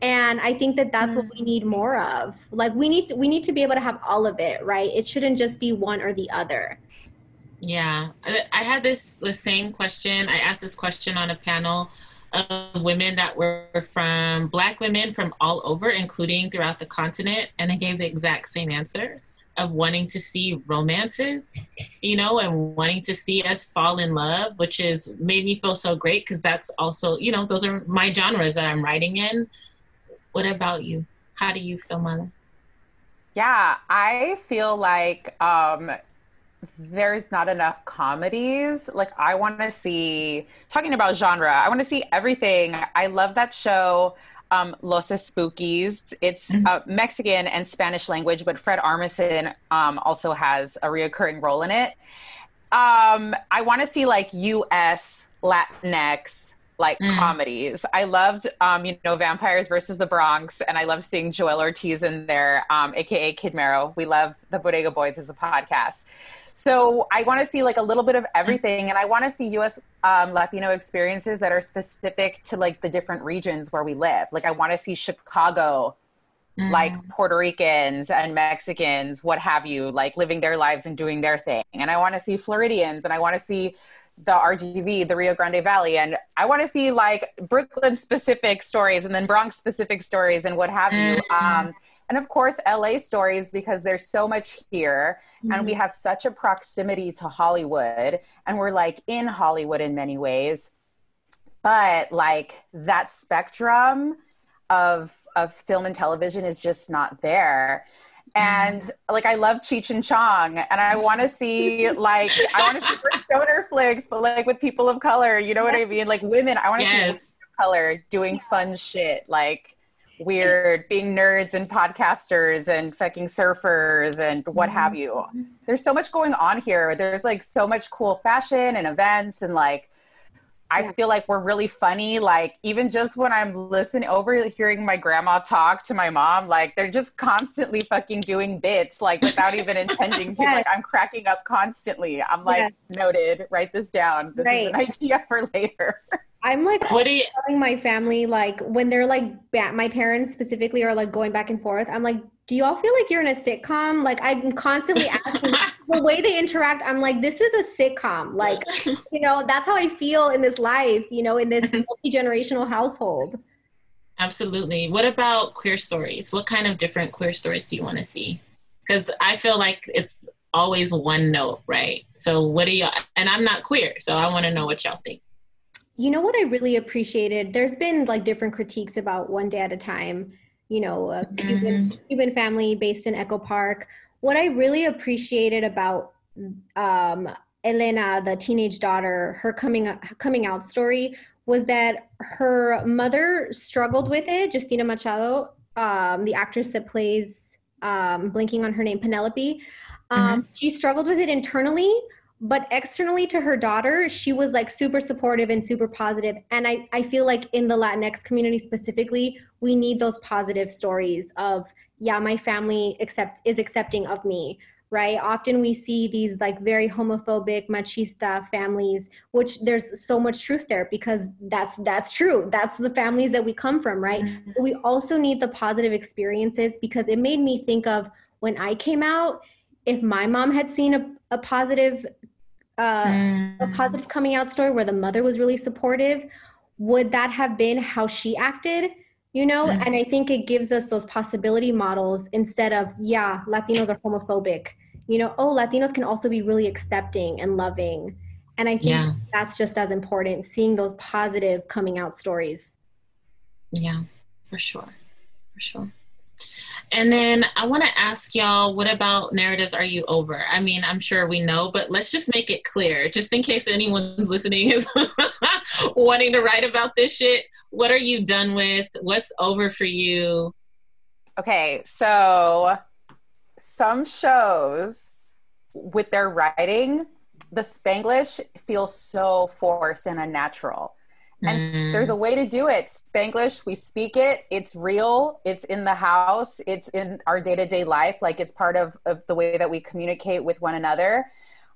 And I think that that's what we mm. need more of. Like, we need to, we need to be able to have all of it, right? It shouldn't just be one or the other. Yeah, I had this the same question. I asked this question on a panel of women that were from Black women from all over, including throughout the continent, and they gave the exact same answer of wanting to see romances, you know, and wanting to see us fall in love, which is made me feel so great because that's also, you know, those are my genres that I'm writing in. What about you? How do you feel, Mala? Yeah, I feel like um, there's not enough comedies. Like, I want to see, talking about genre, I want to see everything. I love that show um, Los Espookys. It's mm-hmm. uh, Mexican and Spanish language, but Fred Armisen um, also has a reoccurring role in it. Um, I want to see like U.S. Latinx like mm. comedies. I loved, um, you know, Vampires versus the Bronx, and I love seeing Joel Ortiz in there, um, aka Kid Mero. We love the Bodega Boys as a podcast. So I want to see like a little bit of everything, and I want to see U.S. Um, Latino experiences that are specific to like the different regions where we live. Like I want to see Chicago, mm. like Puerto Ricans and Mexicans, what have you, like living their lives and doing their thing. And I want to see Floridians, and I want to see the RGV, the Rio Grande Valley, and I want to see like Brooklyn specific stories and then Bronx specific stories and what have you. Mm. Um, and of course la stories because there's so much here mm-hmm. and we mm-hmm. have such a proximity to hollywood and we're like in hollywood in many ways but like that spectrum of of film and television is just not there and mm-hmm. like I love Cheech and Chong, and I want to see [LAUGHS] like I want to see stoner flicks, but like with people of color. You know what I mean? Like women, I want to yes. see color doing fun shit. Like weird being nerds and podcasters and fucking surfers and what have you. Mm-hmm. There's so much going on here. There's like so much cool fashion and events and like I feel like we're really funny. Like even just when I'm listening over hearing my grandma talk to my mom, like they're just constantly fucking doing bits, like without even intending to. Like [LAUGHS] I'm cracking up constantly. I'm like, noted, write this down. This right. is an idea for later. [LAUGHS] I'm like what you- telling my family like when they're like my parents specifically are like going back and forth. I'm like, do y'all feel like you're in a sitcom? Like I'm constantly [LAUGHS] asking the way they interact. I'm like, this is a sitcom. Like, [LAUGHS] you know, that's how I feel in this life. You know, in this [LAUGHS] multi generational household. Absolutely. What about queer stories? What kind of different queer stories do you want to see? Because I feel like it's always one note, right? So what do y'all? And I'm not queer, so I want to know what y'all think. You know what I really appreciated? There's been like different critiques about One Day at a Time, you know, a Cuban, mm-hmm. Cuban family based in Echo Park. What I really appreciated about um, Elena, the teenage daughter, her coming coming out story was that her mother struggled with it. Justina Machado, um, the actress that plays, um, blinking on her name, Penelope, um, mm-hmm. she struggled with it internally, but externally to her daughter she was like super supportive and super positive. And i, I feel like in the latinx community specifically we need those positive stories of yeah my family accept is accepting of me right? Often we see these like very homophobic machista families which there's so much truth there because that's that's true. That's the families that we come from right? Mm-hmm. we also need the positive experiences because it made me think of when i came out if my mom had seen a, a positive uh, mm. a positive coming out story where the mother was really supportive, would that have been how she acted? You know, mm. and I think it gives us those possibility models instead of, yeah, Latinos are homophobic. You know, oh, Latinos can also be really accepting and loving. And I think yeah. that's just as important, seeing those positive coming out stories. Yeah, for sure. For sure. And then I want to ask y'all, what about narratives are you over? I mean, I'm sure we know, but let's just make it clear, just in case anyone's [LAUGHS] listening is [LAUGHS] wanting to write about this shit. What are you done with? What's over for you? Okay, so some shows with their writing, the Spanglish feels so forced and unnatural. And mm. there's a way to do it. Spanglish, we speak it. It's real. It's in the house. It's in our day to day life. Like it's part of, of the way that we communicate with one another.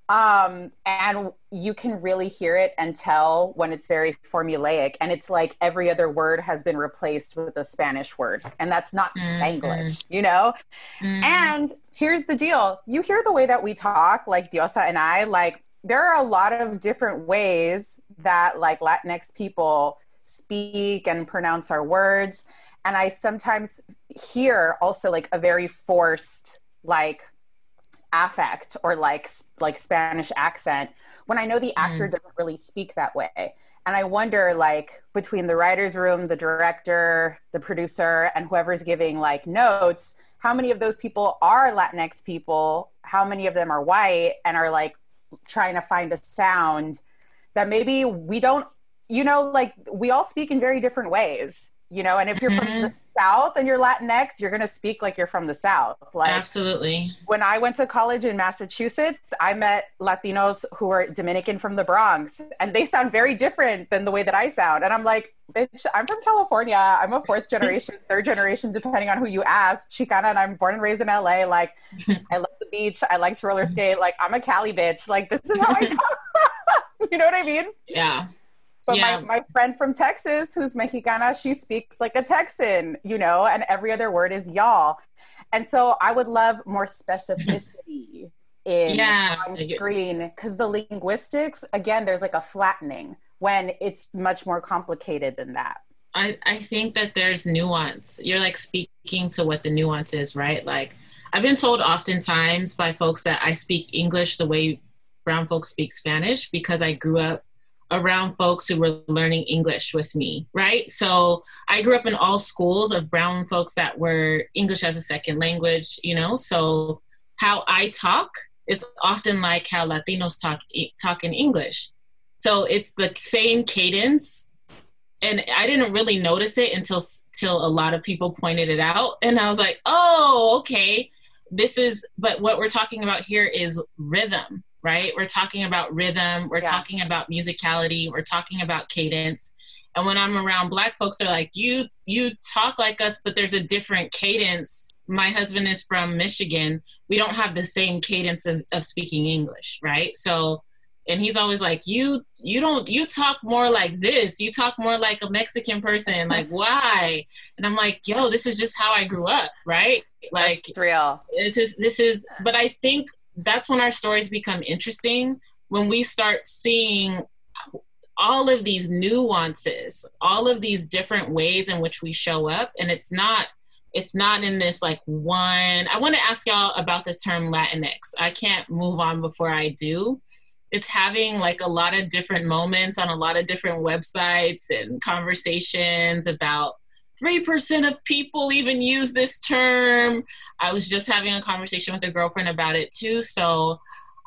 Um, and you can really hear it and tell when it's very formulaic. And it's like every other word has been replaced with a Spanish word. And that's not mm-hmm. Spanglish, you know? Mm. And here's the deal you hear the way that we talk, like Diosa and I, like there are a lot of different ways that like Latinx people speak and pronounce our words. And I sometimes hear also like a very forced, like, affect or like like Spanish accent when I know the actor mm. doesn't really speak that way. And I wonder like between the writers room, the director, the producer and whoever's giving like notes, how many of those people are Latinx people? How many of them are white and are like trying to find a sound that maybe we don't you know like we all speak in very different ways you know? And if you're mm-hmm. from the mm-hmm. south and you're latinx you're going to speak like you're from the south. Like absolutely. when i went to college in massachusetts i met latinos who are dominican from the bronx and they sound very different than the way that i sound. And i'm like bitch i'm from california. I'm a fourth [LAUGHS] generation third generation depending on who you ask. Chicana and i'm born and raised in la like [LAUGHS] i love the beach i like to roller mm-hmm. skate like i'm a cali bitch like this is how i [LAUGHS] talk [LAUGHS] you know what i mean yeah but yeah. my, my friend from Texas, who's Mexicana, she speaks like a Texan, you know, and every other word is y'all. And so I would love more specificity [LAUGHS] in yeah. on screen because the linguistics, again, there's like a flattening when it's much more complicated than that. I, I think that there's nuance. You're like speaking to what the nuance is, right? Like I've been told oftentimes by folks that I speak English the way brown folks speak Spanish because I grew up around folks who were learning English with me, right? So I grew up in all schools of brown folks that were English as a second language, you know? So how I talk is often like how Latinos talk talk in English. So it's the same cadence and I didn't really notice it until till a lot of people pointed it out and I was like, "Oh, okay. This is but what we're talking about here is rhythm, right? We're talking about rhythm, we're yeah. talking about musicality, we're talking about cadence. And when I'm around black folks, they're like, "You you talk like us, but there's a different cadence." My husband is from Michigan. We don't have the same cadence of, of speaking English, right? So and he's always like you you don't you talk more like this. You talk more like a mexican person. Like why? And i'm like yo this is just how i grew up right? Like That's real. this is this is but i think that's when our stories become interesting when we start seeing all of these nuances all of these different ways in which we show up. And it's not it's not in this like one i want to ask y'all about the term latinx. I can't move on before i do it's having like a lot of different moments on a lot of different websites and conversations about 3% of people even use this term. I was just having a conversation with a girlfriend about it too. So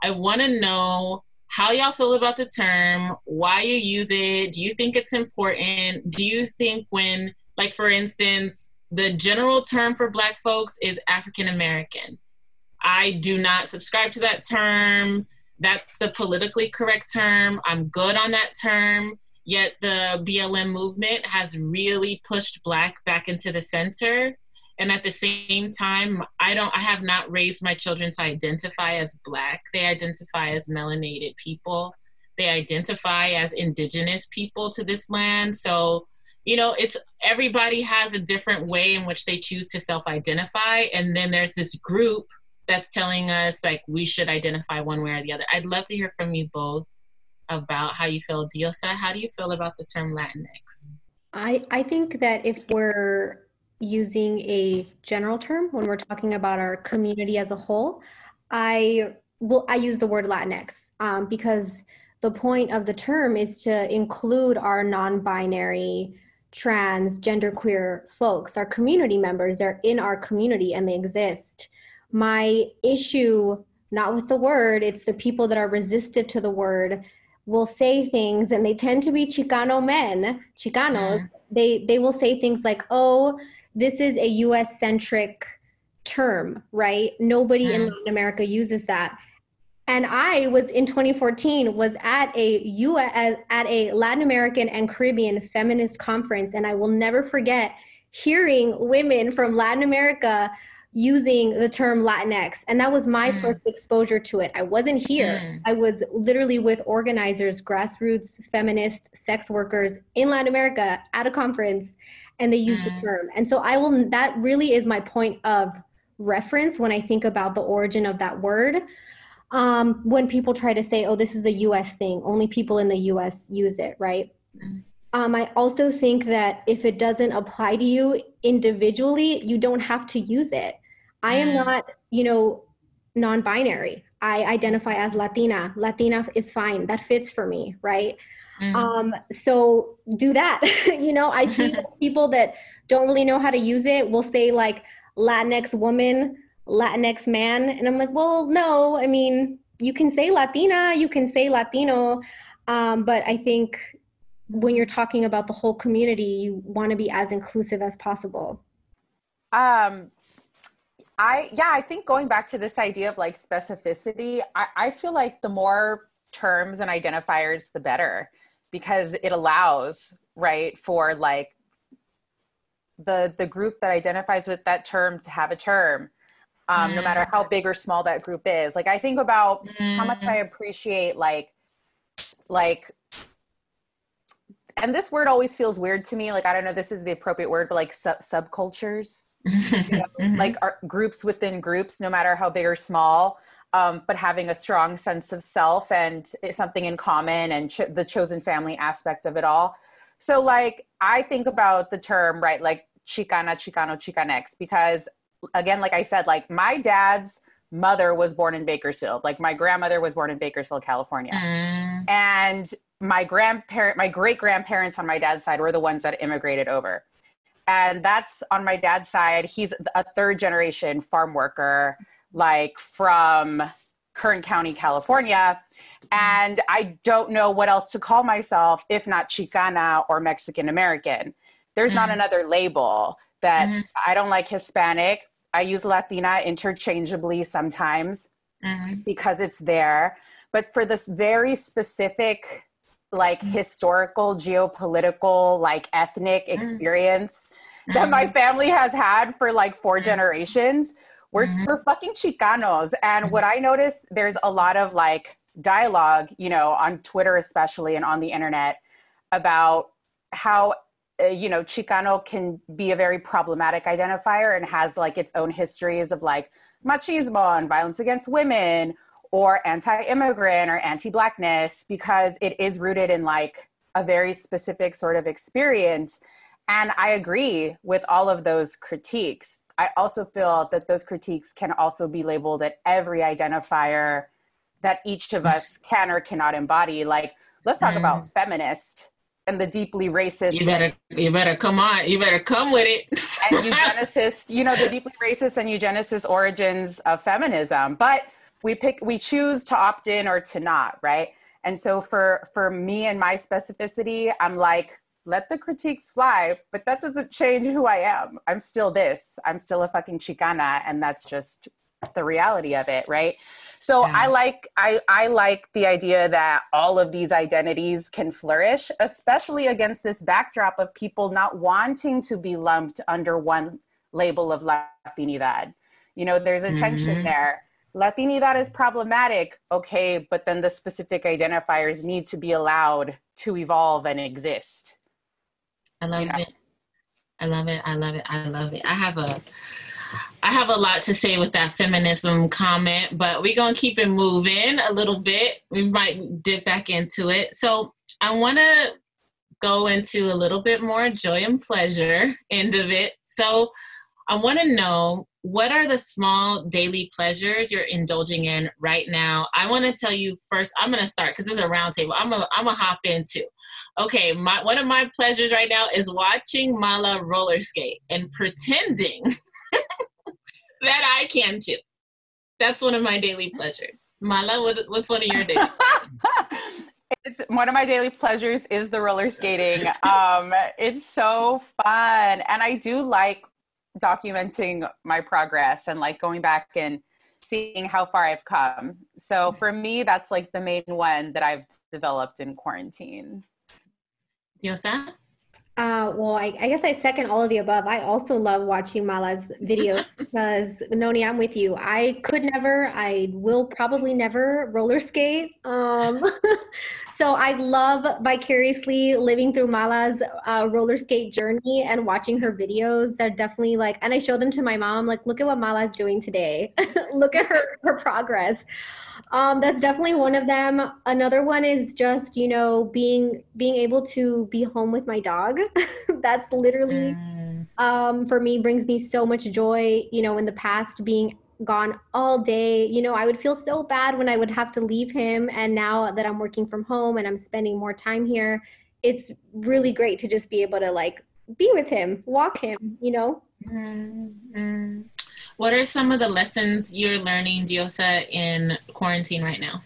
I want to know how y'all feel about the term, why you use it. Do you think it's important? Do you think when, like, for instance, the general term for Black folks is African American? I do not subscribe to that term. That's the politically correct term. I'm good on that term Yet the BLM movement has really pushed Black back into the center. And at the same time, I don't, I have not raised my children to identify as Black. They identify as melanated people. They identify as indigenous people to this land. So, you know, it's everybody has a different way in which they choose to self identify. And then there's this group that's telling us like we should identify one way or the other. I'd love to hear from you both about how you feel. Diosa, how do you feel about the term Latinx? I, I think that if we're using a general term when we're talking about our community as a whole, I well, I use the word Latinx um, because the point of the term is to include our non-binary trans, genderqueer folks, our community members. They're in our community and they exist. My issue, not with the word, it's the people that are resistive to the word will say things and they tend to be Chicano men, Chicanos. Mm. They they will say things like, "Oh, this is a US centric term, right? Nobody mm. in Latin America uses that." And I was in 2014 was at a US at a Latin American and Caribbean feminist conference and I will never forget hearing women from Latin America using the term Latinx. And that was my mm. first exposure to it. I wasn't here. Mm. I was literally with organizers, grassroots, feminist, sex workers in Latin America at a conference, and they used mm. the term. And so I will, that really is my point of reference when I think about the origin of that word um, when people try to say, oh, this is a US thing, only people in the US use it, right? Mm-hmm. Um, I also think that if it doesn't apply to you individually, you don't have to use it. I am mm. not, you know, non binary. I identify as Latina. Latina is fine. That fits for me, right? Mm. Um, so do that. [LAUGHS] you know, I see [LAUGHS] people that don't really know how to use it will say like Latinx woman Latinx man. And I'm like, well, no, I mean, you can say Latina, you can say Latino, um, but I think when you're talking about the whole community, you want to be as inclusive as possible. Um, I yeah, I think going back to this idea of like specificity, I, I feel like the more terms and identifiers, the better, because it allows right for like the the group that identifies with that term to have a term um, mm. no matter how big or small that group is. Like I think about mm. how much I mm. appreciate like like and this word always feels weird to me. Like I don't know this is the appropriate word, but like sub- subcultures, [LAUGHS] you know, mm-hmm. like groups within groups, no matter how big or small. Um, but having a strong sense of self and something in common and ch- the chosen family aspect of it all. So, like, I think about the term, right, like Chicana, Chicano, Chicanx, because again, like I said, like my dad's mother was born in Bakersfield. Like my grandmother was born in Bakersfield, California. Mm. And my grandparent, my great grandparents on my dad's side were the ones that immigrated over. And that's on my dad's side. He's a third generation farm worker, like from Kern County, California. And I don't know what else to call myself if not Chicana or Mexican American. There's mm. not another label that mm. I don't like Hispanic. I use Latina interchangeably sometimes mm-hmm. because it's there. But for this very specific, like mm-hmm. historical, geopolitical, like ethnic mm. experience mm-hmm. that my family has had for like four mm-hmm. generations, we're, mm-hmm. we're fucking Chicanos. And mm-hmm. what I notice, there's a lot of like dialogue, you know, on Twitter especially and on the internet about how uh, you know, Chicano can be a very problematic identifier and has like its own histories of like machismo and violence against women or anti-immigrant or anti-blackness because it is rooted in like a very specific sort of experience. And I agree with all of those critiques. I also feel that those critiques can also be labeled at every identifier that each of us can or cannot embody. Like, let's talk mm. about feminist and the deeply racist. You better, you better come on. You better come with it. and [LAUGHS] eugenicist, you know, the deeply racist and eugenicist origins of feminism. But we pick, we choose to opt in or to not, right? And so for for me and my specificity, I'm like, let the critiques fly, but that doesn't change who I am. I'm still this. I'm still a fucking Chicana, and that's just the reality of it, right? So yeah. I like I I like the idea that all of these identities can flourish, especially against this backdrop of people not wanting to be lumped under one label of Latinidad. You know, there's a tension mm-hmm. there. Latinidad is problematic, okay, but then the specific identifiers need to be allowed to evolve and exist. I love know? it. I love it. I love it. I love it. I have a I have a lot to say with that feminism comment, but we're going to keep it moving a little bit. We might dip back into it. So I want to go into a little bit more joy and pleasure end of it. So I want to know what are the small daily pleasures you're indulging in right now? I want to tell you first. I'm going to start because this is a roundtable. I'm a I'm a hop into. Okay, my one of my pleasures right now is watching Mala roller skate and pretending [LAUGHS] that I can too. That's one of my daily pleasures. Mala, what, what's one of your daily? [LAUGHS] it's one of my daily pleasures is the roller skating. [LAUGHS] Um, it's so fun, and I do like documenting my progress and like going back and seeing how far I've come. So for me, that's like the main one that I've developed in quarantine. Do you Diosa? Uh, well, I, I, guess I second all of the above. I also love watching Mala's videos [LAUGHS] because Noni, I'm with you. I could never, I will probably never roller skate. Um, [LAUGHS] so I love vicariously living through Mala's uh, roller skate journey and watching her videos. They're definitely like, and I show them to my mom, like, look at what Mala's doing today. [LAUGHS] look at her her progress. Um, that's definitely one of them. Another one is just you know being being able to be home with my dog. [LAUGHS] that's literally mm. um, for me brings me so much joy. You know, in the past being gone all day, you know, I would feel so bad when I would have to leave him. And now that I'm working from home and I'm spending more time here, it's really great to just be able to like be with him, walk him. You know. Mm-hmm. What are some of the lessons you're learning, Diosa, in quarantine right now?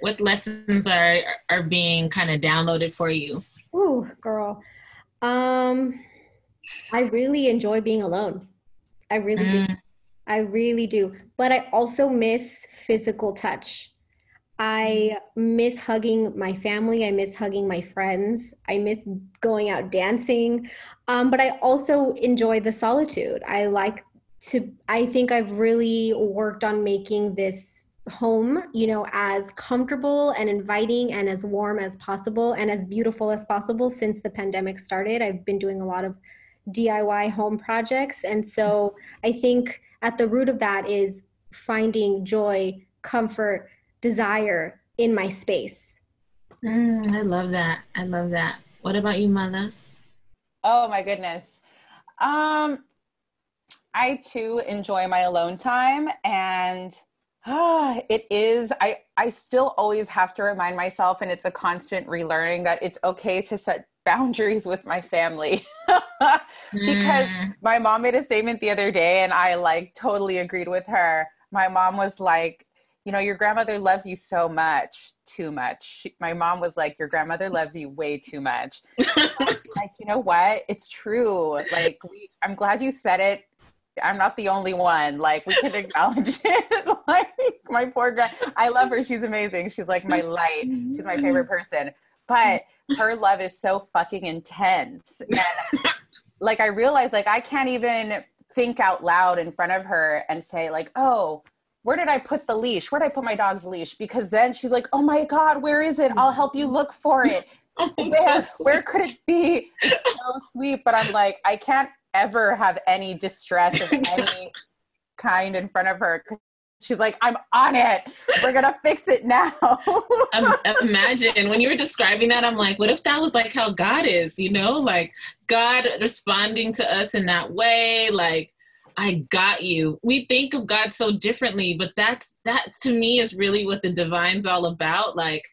What lessons are are being kind of downloaded for you? Ooh, girl. Um, I really enjoy being alone. I really mm. do. I really do. But I also miss physical touch. I miss hugging my family. I miss hugging my friends. I miss going out dancing. Um, but I also enjoy the solitude. I like to i think i've really worked on making this home you know as comfortable and inviting and as warm as possible and as beautiful as possible since the pandemic started. I've been doing a lot of diy home projects. And so i think at the root of that is finding joy comfort desire in my space. Mm, i love that. I love that. What about you mala? Oh my goodness. Um I too enjoy my alone time and uh, it is I I still always have to remind myself and it's a constant relearning that it's okay to set boundaries with my family [LAUGHS] because mm. my mom made a statement the other day and I like totally agreed with her. My mom was like, you know, your grandmother loves you so much, too much. She, my mom was like, your grandmother loves you way too much. [LAUGHS] like, you know what? It's true. Like, we, I'm glad you said it I'm not the only one. Like we can acknowledge [LAUGHS] it. like my poor girl. I love her. She's amazing. She's like my light. She's my favorite person. But her love is so fucking intense. And like I realized like I can't even think out loud in front of her and say like, "Oh, where did I put the leash? Where did I put my dog's leash?" Because then she's like, "Oh my god, where is it? I'll help you look for it." [LAUGHS] Where, so where could it be? It's so sweet, but I'm like, I can't ever have any distress of [LAUGHS] any kind in front of her. She's like, I'm on it. We're gonna fix it now. [LAUGHS] um, imagine when you were describing that, I'm like, what if that was like how God is, you know, like God responding to us in that way, like I got you. We think of God so differently, but that's that to me is really what the divine's all about. Like,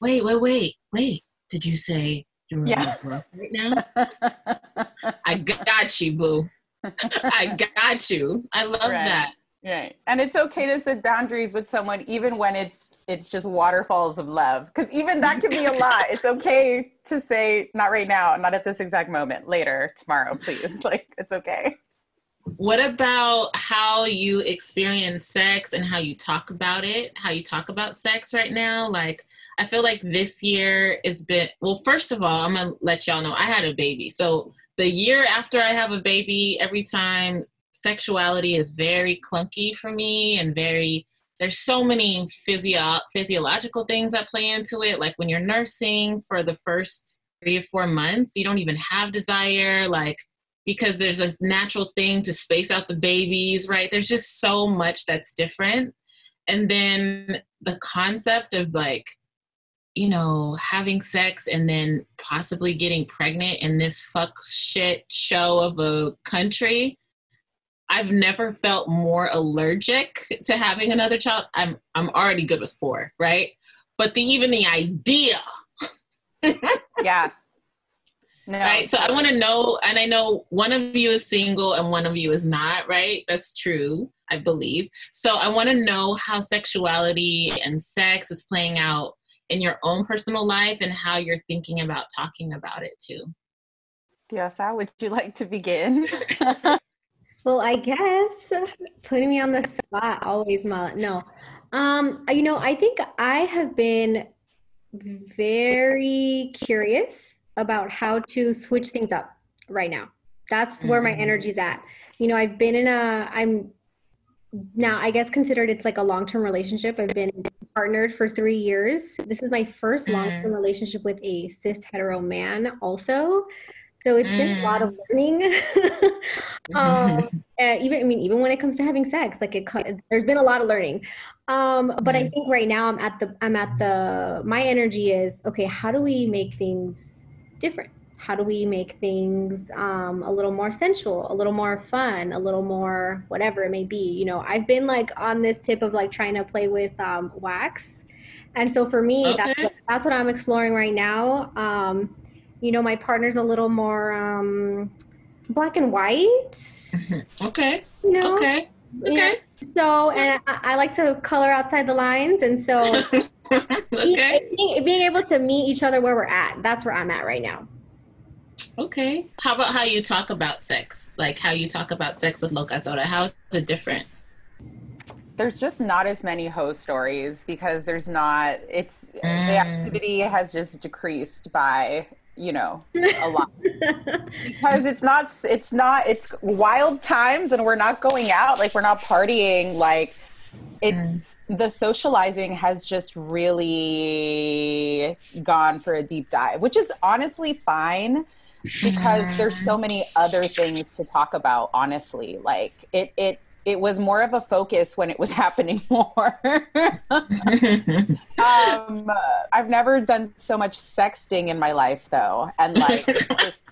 wait, wait, wait, wait. Did you say yeah. right now. [LAUGHS] I got you, boo. [LAUGHS] I got you. I love right. that. Right. And it's okay to set boundaries with someone even when it's it's just waterfalls of love cuz even that can be a lot. It's okay to say not right now, not at this exact moment, later, tomorrow, please. [LAUGHS] Like it's okay. What about how you experience sex and how you talk about it? How you talk about sex right now? Like I feel like this year has been well. First of all, I'm gonna let y'all know I had a baby. So the year after I have a baby, every time sexuality is very clunky for me and very there's so many physio- physiological things that play into it. Like when you're nursing for the first three or four months, you don't even have desire, like because there's a natural thing to space out the babies, right? There's just so much that's different. And then the concept of like you know, having sex and then possibly getting pregnant in this fuck shit show of a country. I've never felt more allergic to having another child. I'm I'm already good with four, right? But the even the idea. [LAUGHS] yeah. No. Right. So I want to know, and I know one of you is single and one of you is not, right? That's true, I believe. So I want to know how sexuality and sex is playing out in your own personal life and how you're thinking about talking about it too. Diosa, would you like to begin? [LAUGHS] well, I guess putting me on the spot always, my no. Um, you know, I think I have been very curious about how to switch things up right now. That's where my mm-hmm. energy's at. You know, I've been in a I'm now I guess considered it's like a long-term relationship. I've been partnered for 3 years. This is my first mm. long-term relationship with a cis hetero man also. So it's mm. been a lot of mm. learning. [LAUGHS] um, even I mean, even when it comes to having sex, like it, there's been a lot of learning. Um, but mm. I think right now I'm at the I'm at the my energy is okay. How do we make things different? How do we make things um, a little more sensual, a little more fun, a little more whatever it may be? You know, I've been like on this tip of like trying to play with um, wax, and so for me, okay. that's what, that's what I'm exploring right now. Um, you know, my partner's a little more um, black and white. Okay. You know? Okay. Okay. Yeah. So, and I, I, like to color outside the lines. And so, [LAUGHS] okay. being, being able to meet each other where we're at, that's where I'm at right now. Okay. How about how you talk about sex? Like how you talk about sex with Locatora? How is it different? There's just not as many hoe stories because there's not, it's, mm. the activity has just decreased by you know a lot [LAUGHS] because it's not it's not it's wild times and we're not going out like we're not partying like it's mm. the socializing has just really gone for a deep dive which is honestly fine because there's so many other things to talk about honestly like it it it was more of a focus when it was [LAUGHS] happening more. [LAUGHS] um, I've never done so much sexting in my life though, and like just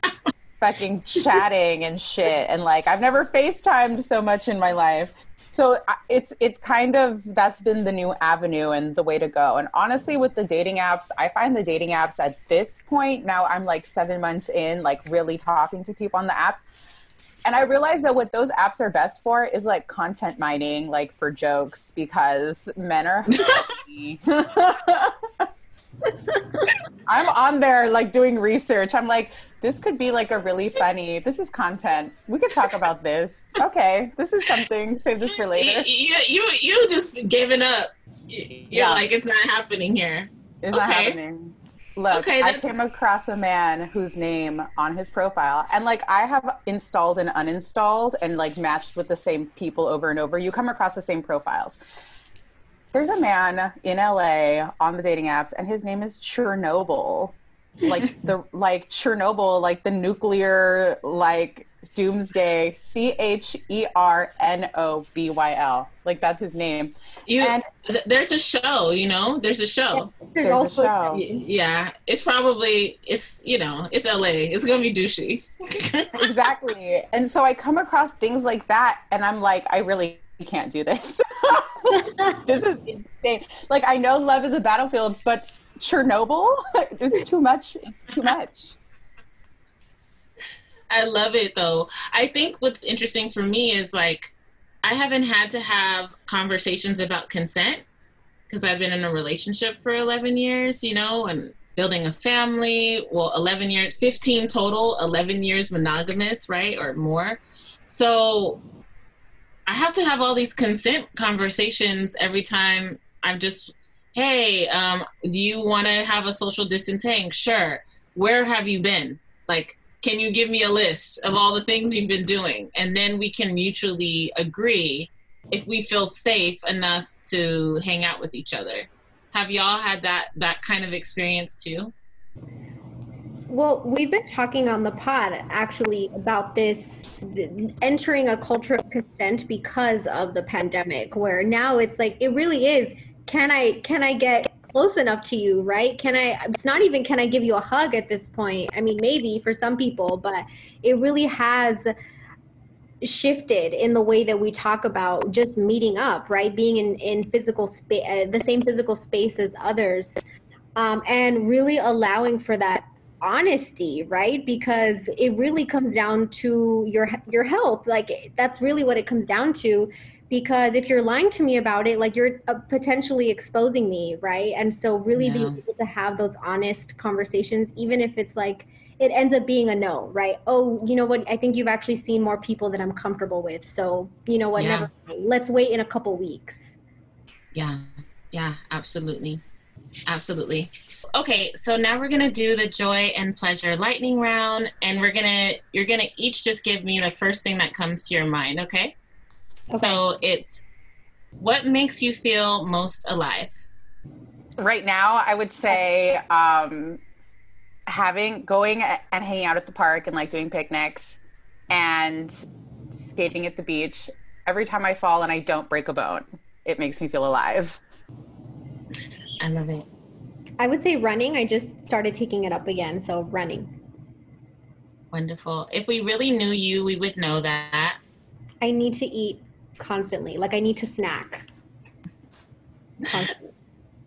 fucking chatting and shit, and like I've never FaceTimed so much in my life. So it's it's kind of that's been the new avenue and the way to go. And honestly, with the dating apps, I find the dating apps at this point now I'm like seven months in, like really talking to people on the apps and I realized that what those apps are best for is like content mining, like for jokes, because men are. [LAUGHS] [LAUGHS] [LAUGHS] I'm on there like doing research. I'm like, this could be like a really funny. This is content. We could talk about this. Okay, this is something. Save this for later. You you you just giving up. You're yeah, like it's not happening here. It's okay. not happening. Look, okay, I came across a man whose name on his profile, and like I have installed and uninstalled and like matched with the same people over and over. You come across the same profiles. There's a man in LA on the dating apps, and his name is Chernobyl. Like [LAUGHS] the like Chernobyl, like the nuclear like Doomsday, C H E R N O B Y L. Like that's his name. You, and there's a show, you know. There's a show. There's, there's a show. Yeah, it's probably it's you know it's L.A. It's gonna be douchey. [LAUGHS] exactly. And so I come across things like that, and I'm like, I really can't do this. [LAUGHS] this is insane. Like I know love is a battlefield, but Chernobyl, [LAUGHS] it's too much. It's too much. I love it though. I think what's interesting for me is like I haven't had to have conversations about consent because I've been in a relationship for 11 years, you know, and building a family. Well, 11 years, 15 total, 11 years monogamous, right? Or more. So I have to have all these consent conversations every time I'm just, hey, um, do you want to have a social distancing? Sure. Where have you been? Like, can you give me a list of all the things you've been doing? And then we can mutually agree if we feel safe enough to hang out with each other. Have y'all had that that kind of experience too? Well, we've been talking on the pod actually about this entering a culture of consent because of the pandemic where now it's like it really is can I can I get close enough to you, right? Can I, it's not even can I give you a hug at this point. I mean, maybe for some people, but it really has shifted in the way that we talk about just meeting up, right? Being in, in physical space, uh, the same physical space as others, um, and really allowing for that honesty, right? Because it really comes down to your your health. Like that's really what it comes down to. Because if you're lying to me about it, like you're uh, potentially exposing me, right? And so, really yeah. being able to have those honest conversations, even if it's like it ends up being a no, right? Oh, you know what? I think you've actually seen more people that I'm comfortable with. So, you know what? Yeah. Let's wait in a couple weeks. Yeah. Yeah, absolutely. Absolutely. Okay, so now we're gonna do the joy and pleasure lightning round, and we're gonna you're gonna each just give me the first thing that comes to your mind. Okay. Okay. So it's what makes you feel most alive. Right now, I would say um, having going and hanging out at the park and like doing picnics and skating at the beach every time i fall and i don't break a bone it makes me feel alive i love it i would say running i just started taking it up again so running wonderful if we really knew you we would know that i need to eat constantly like i need to snack constantly.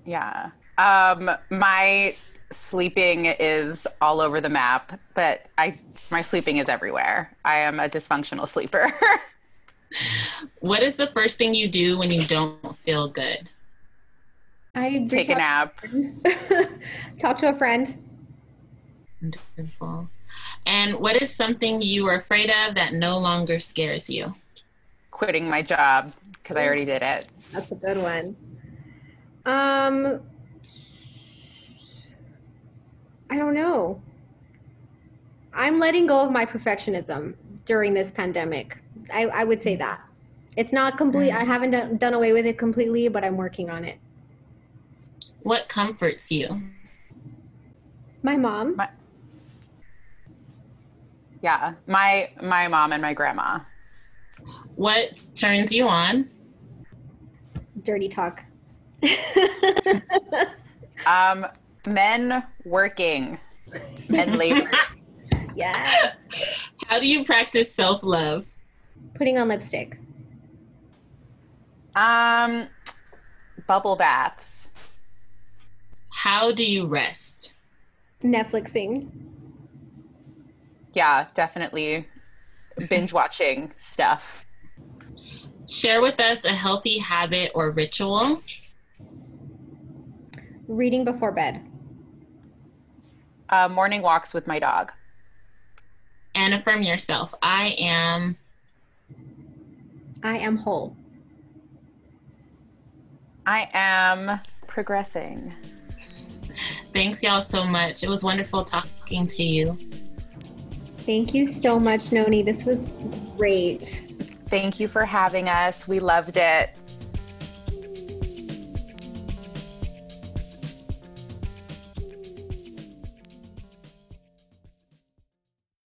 yeah um my sleeping is all over the map, but I my sleeping is everywhere. I am a dysfunctional sleeper. [LAUGHS] what is the first thing you do when you don't feel good? I take a nap. [LAUGHS] talk to a friend. Wonderful. And what is something you are afraid of that no longer scares you? Quitting my job because I already did it. That's a good one. Um, I don't know. I'm letting go of my perfectionism during this pandemic. I, I would say that. It's not complete. I haven't done, done away with it completely, but I'm working on it. What comforts you? My mom. My, yeah, my my mom and my grandma. What turns you on? Dirty talk. [LAUGHS] um, men working and labor. [LAUGHS] yeah. How do you practice self love? Putting on lipstick. Um, bubble baths. How do you rest? Netflixing. Yeah, definitely binge watching stuff. Share with us a healthy habit or ritual. Reading before bed uh, morning walks with my dog. And affirm yourself. I am. I am whole. I am progressing. Thanks, y'all, so much. It was wonderful talking to you. Thank you so much, Noni. This was great. Thank you for having us. We loved it.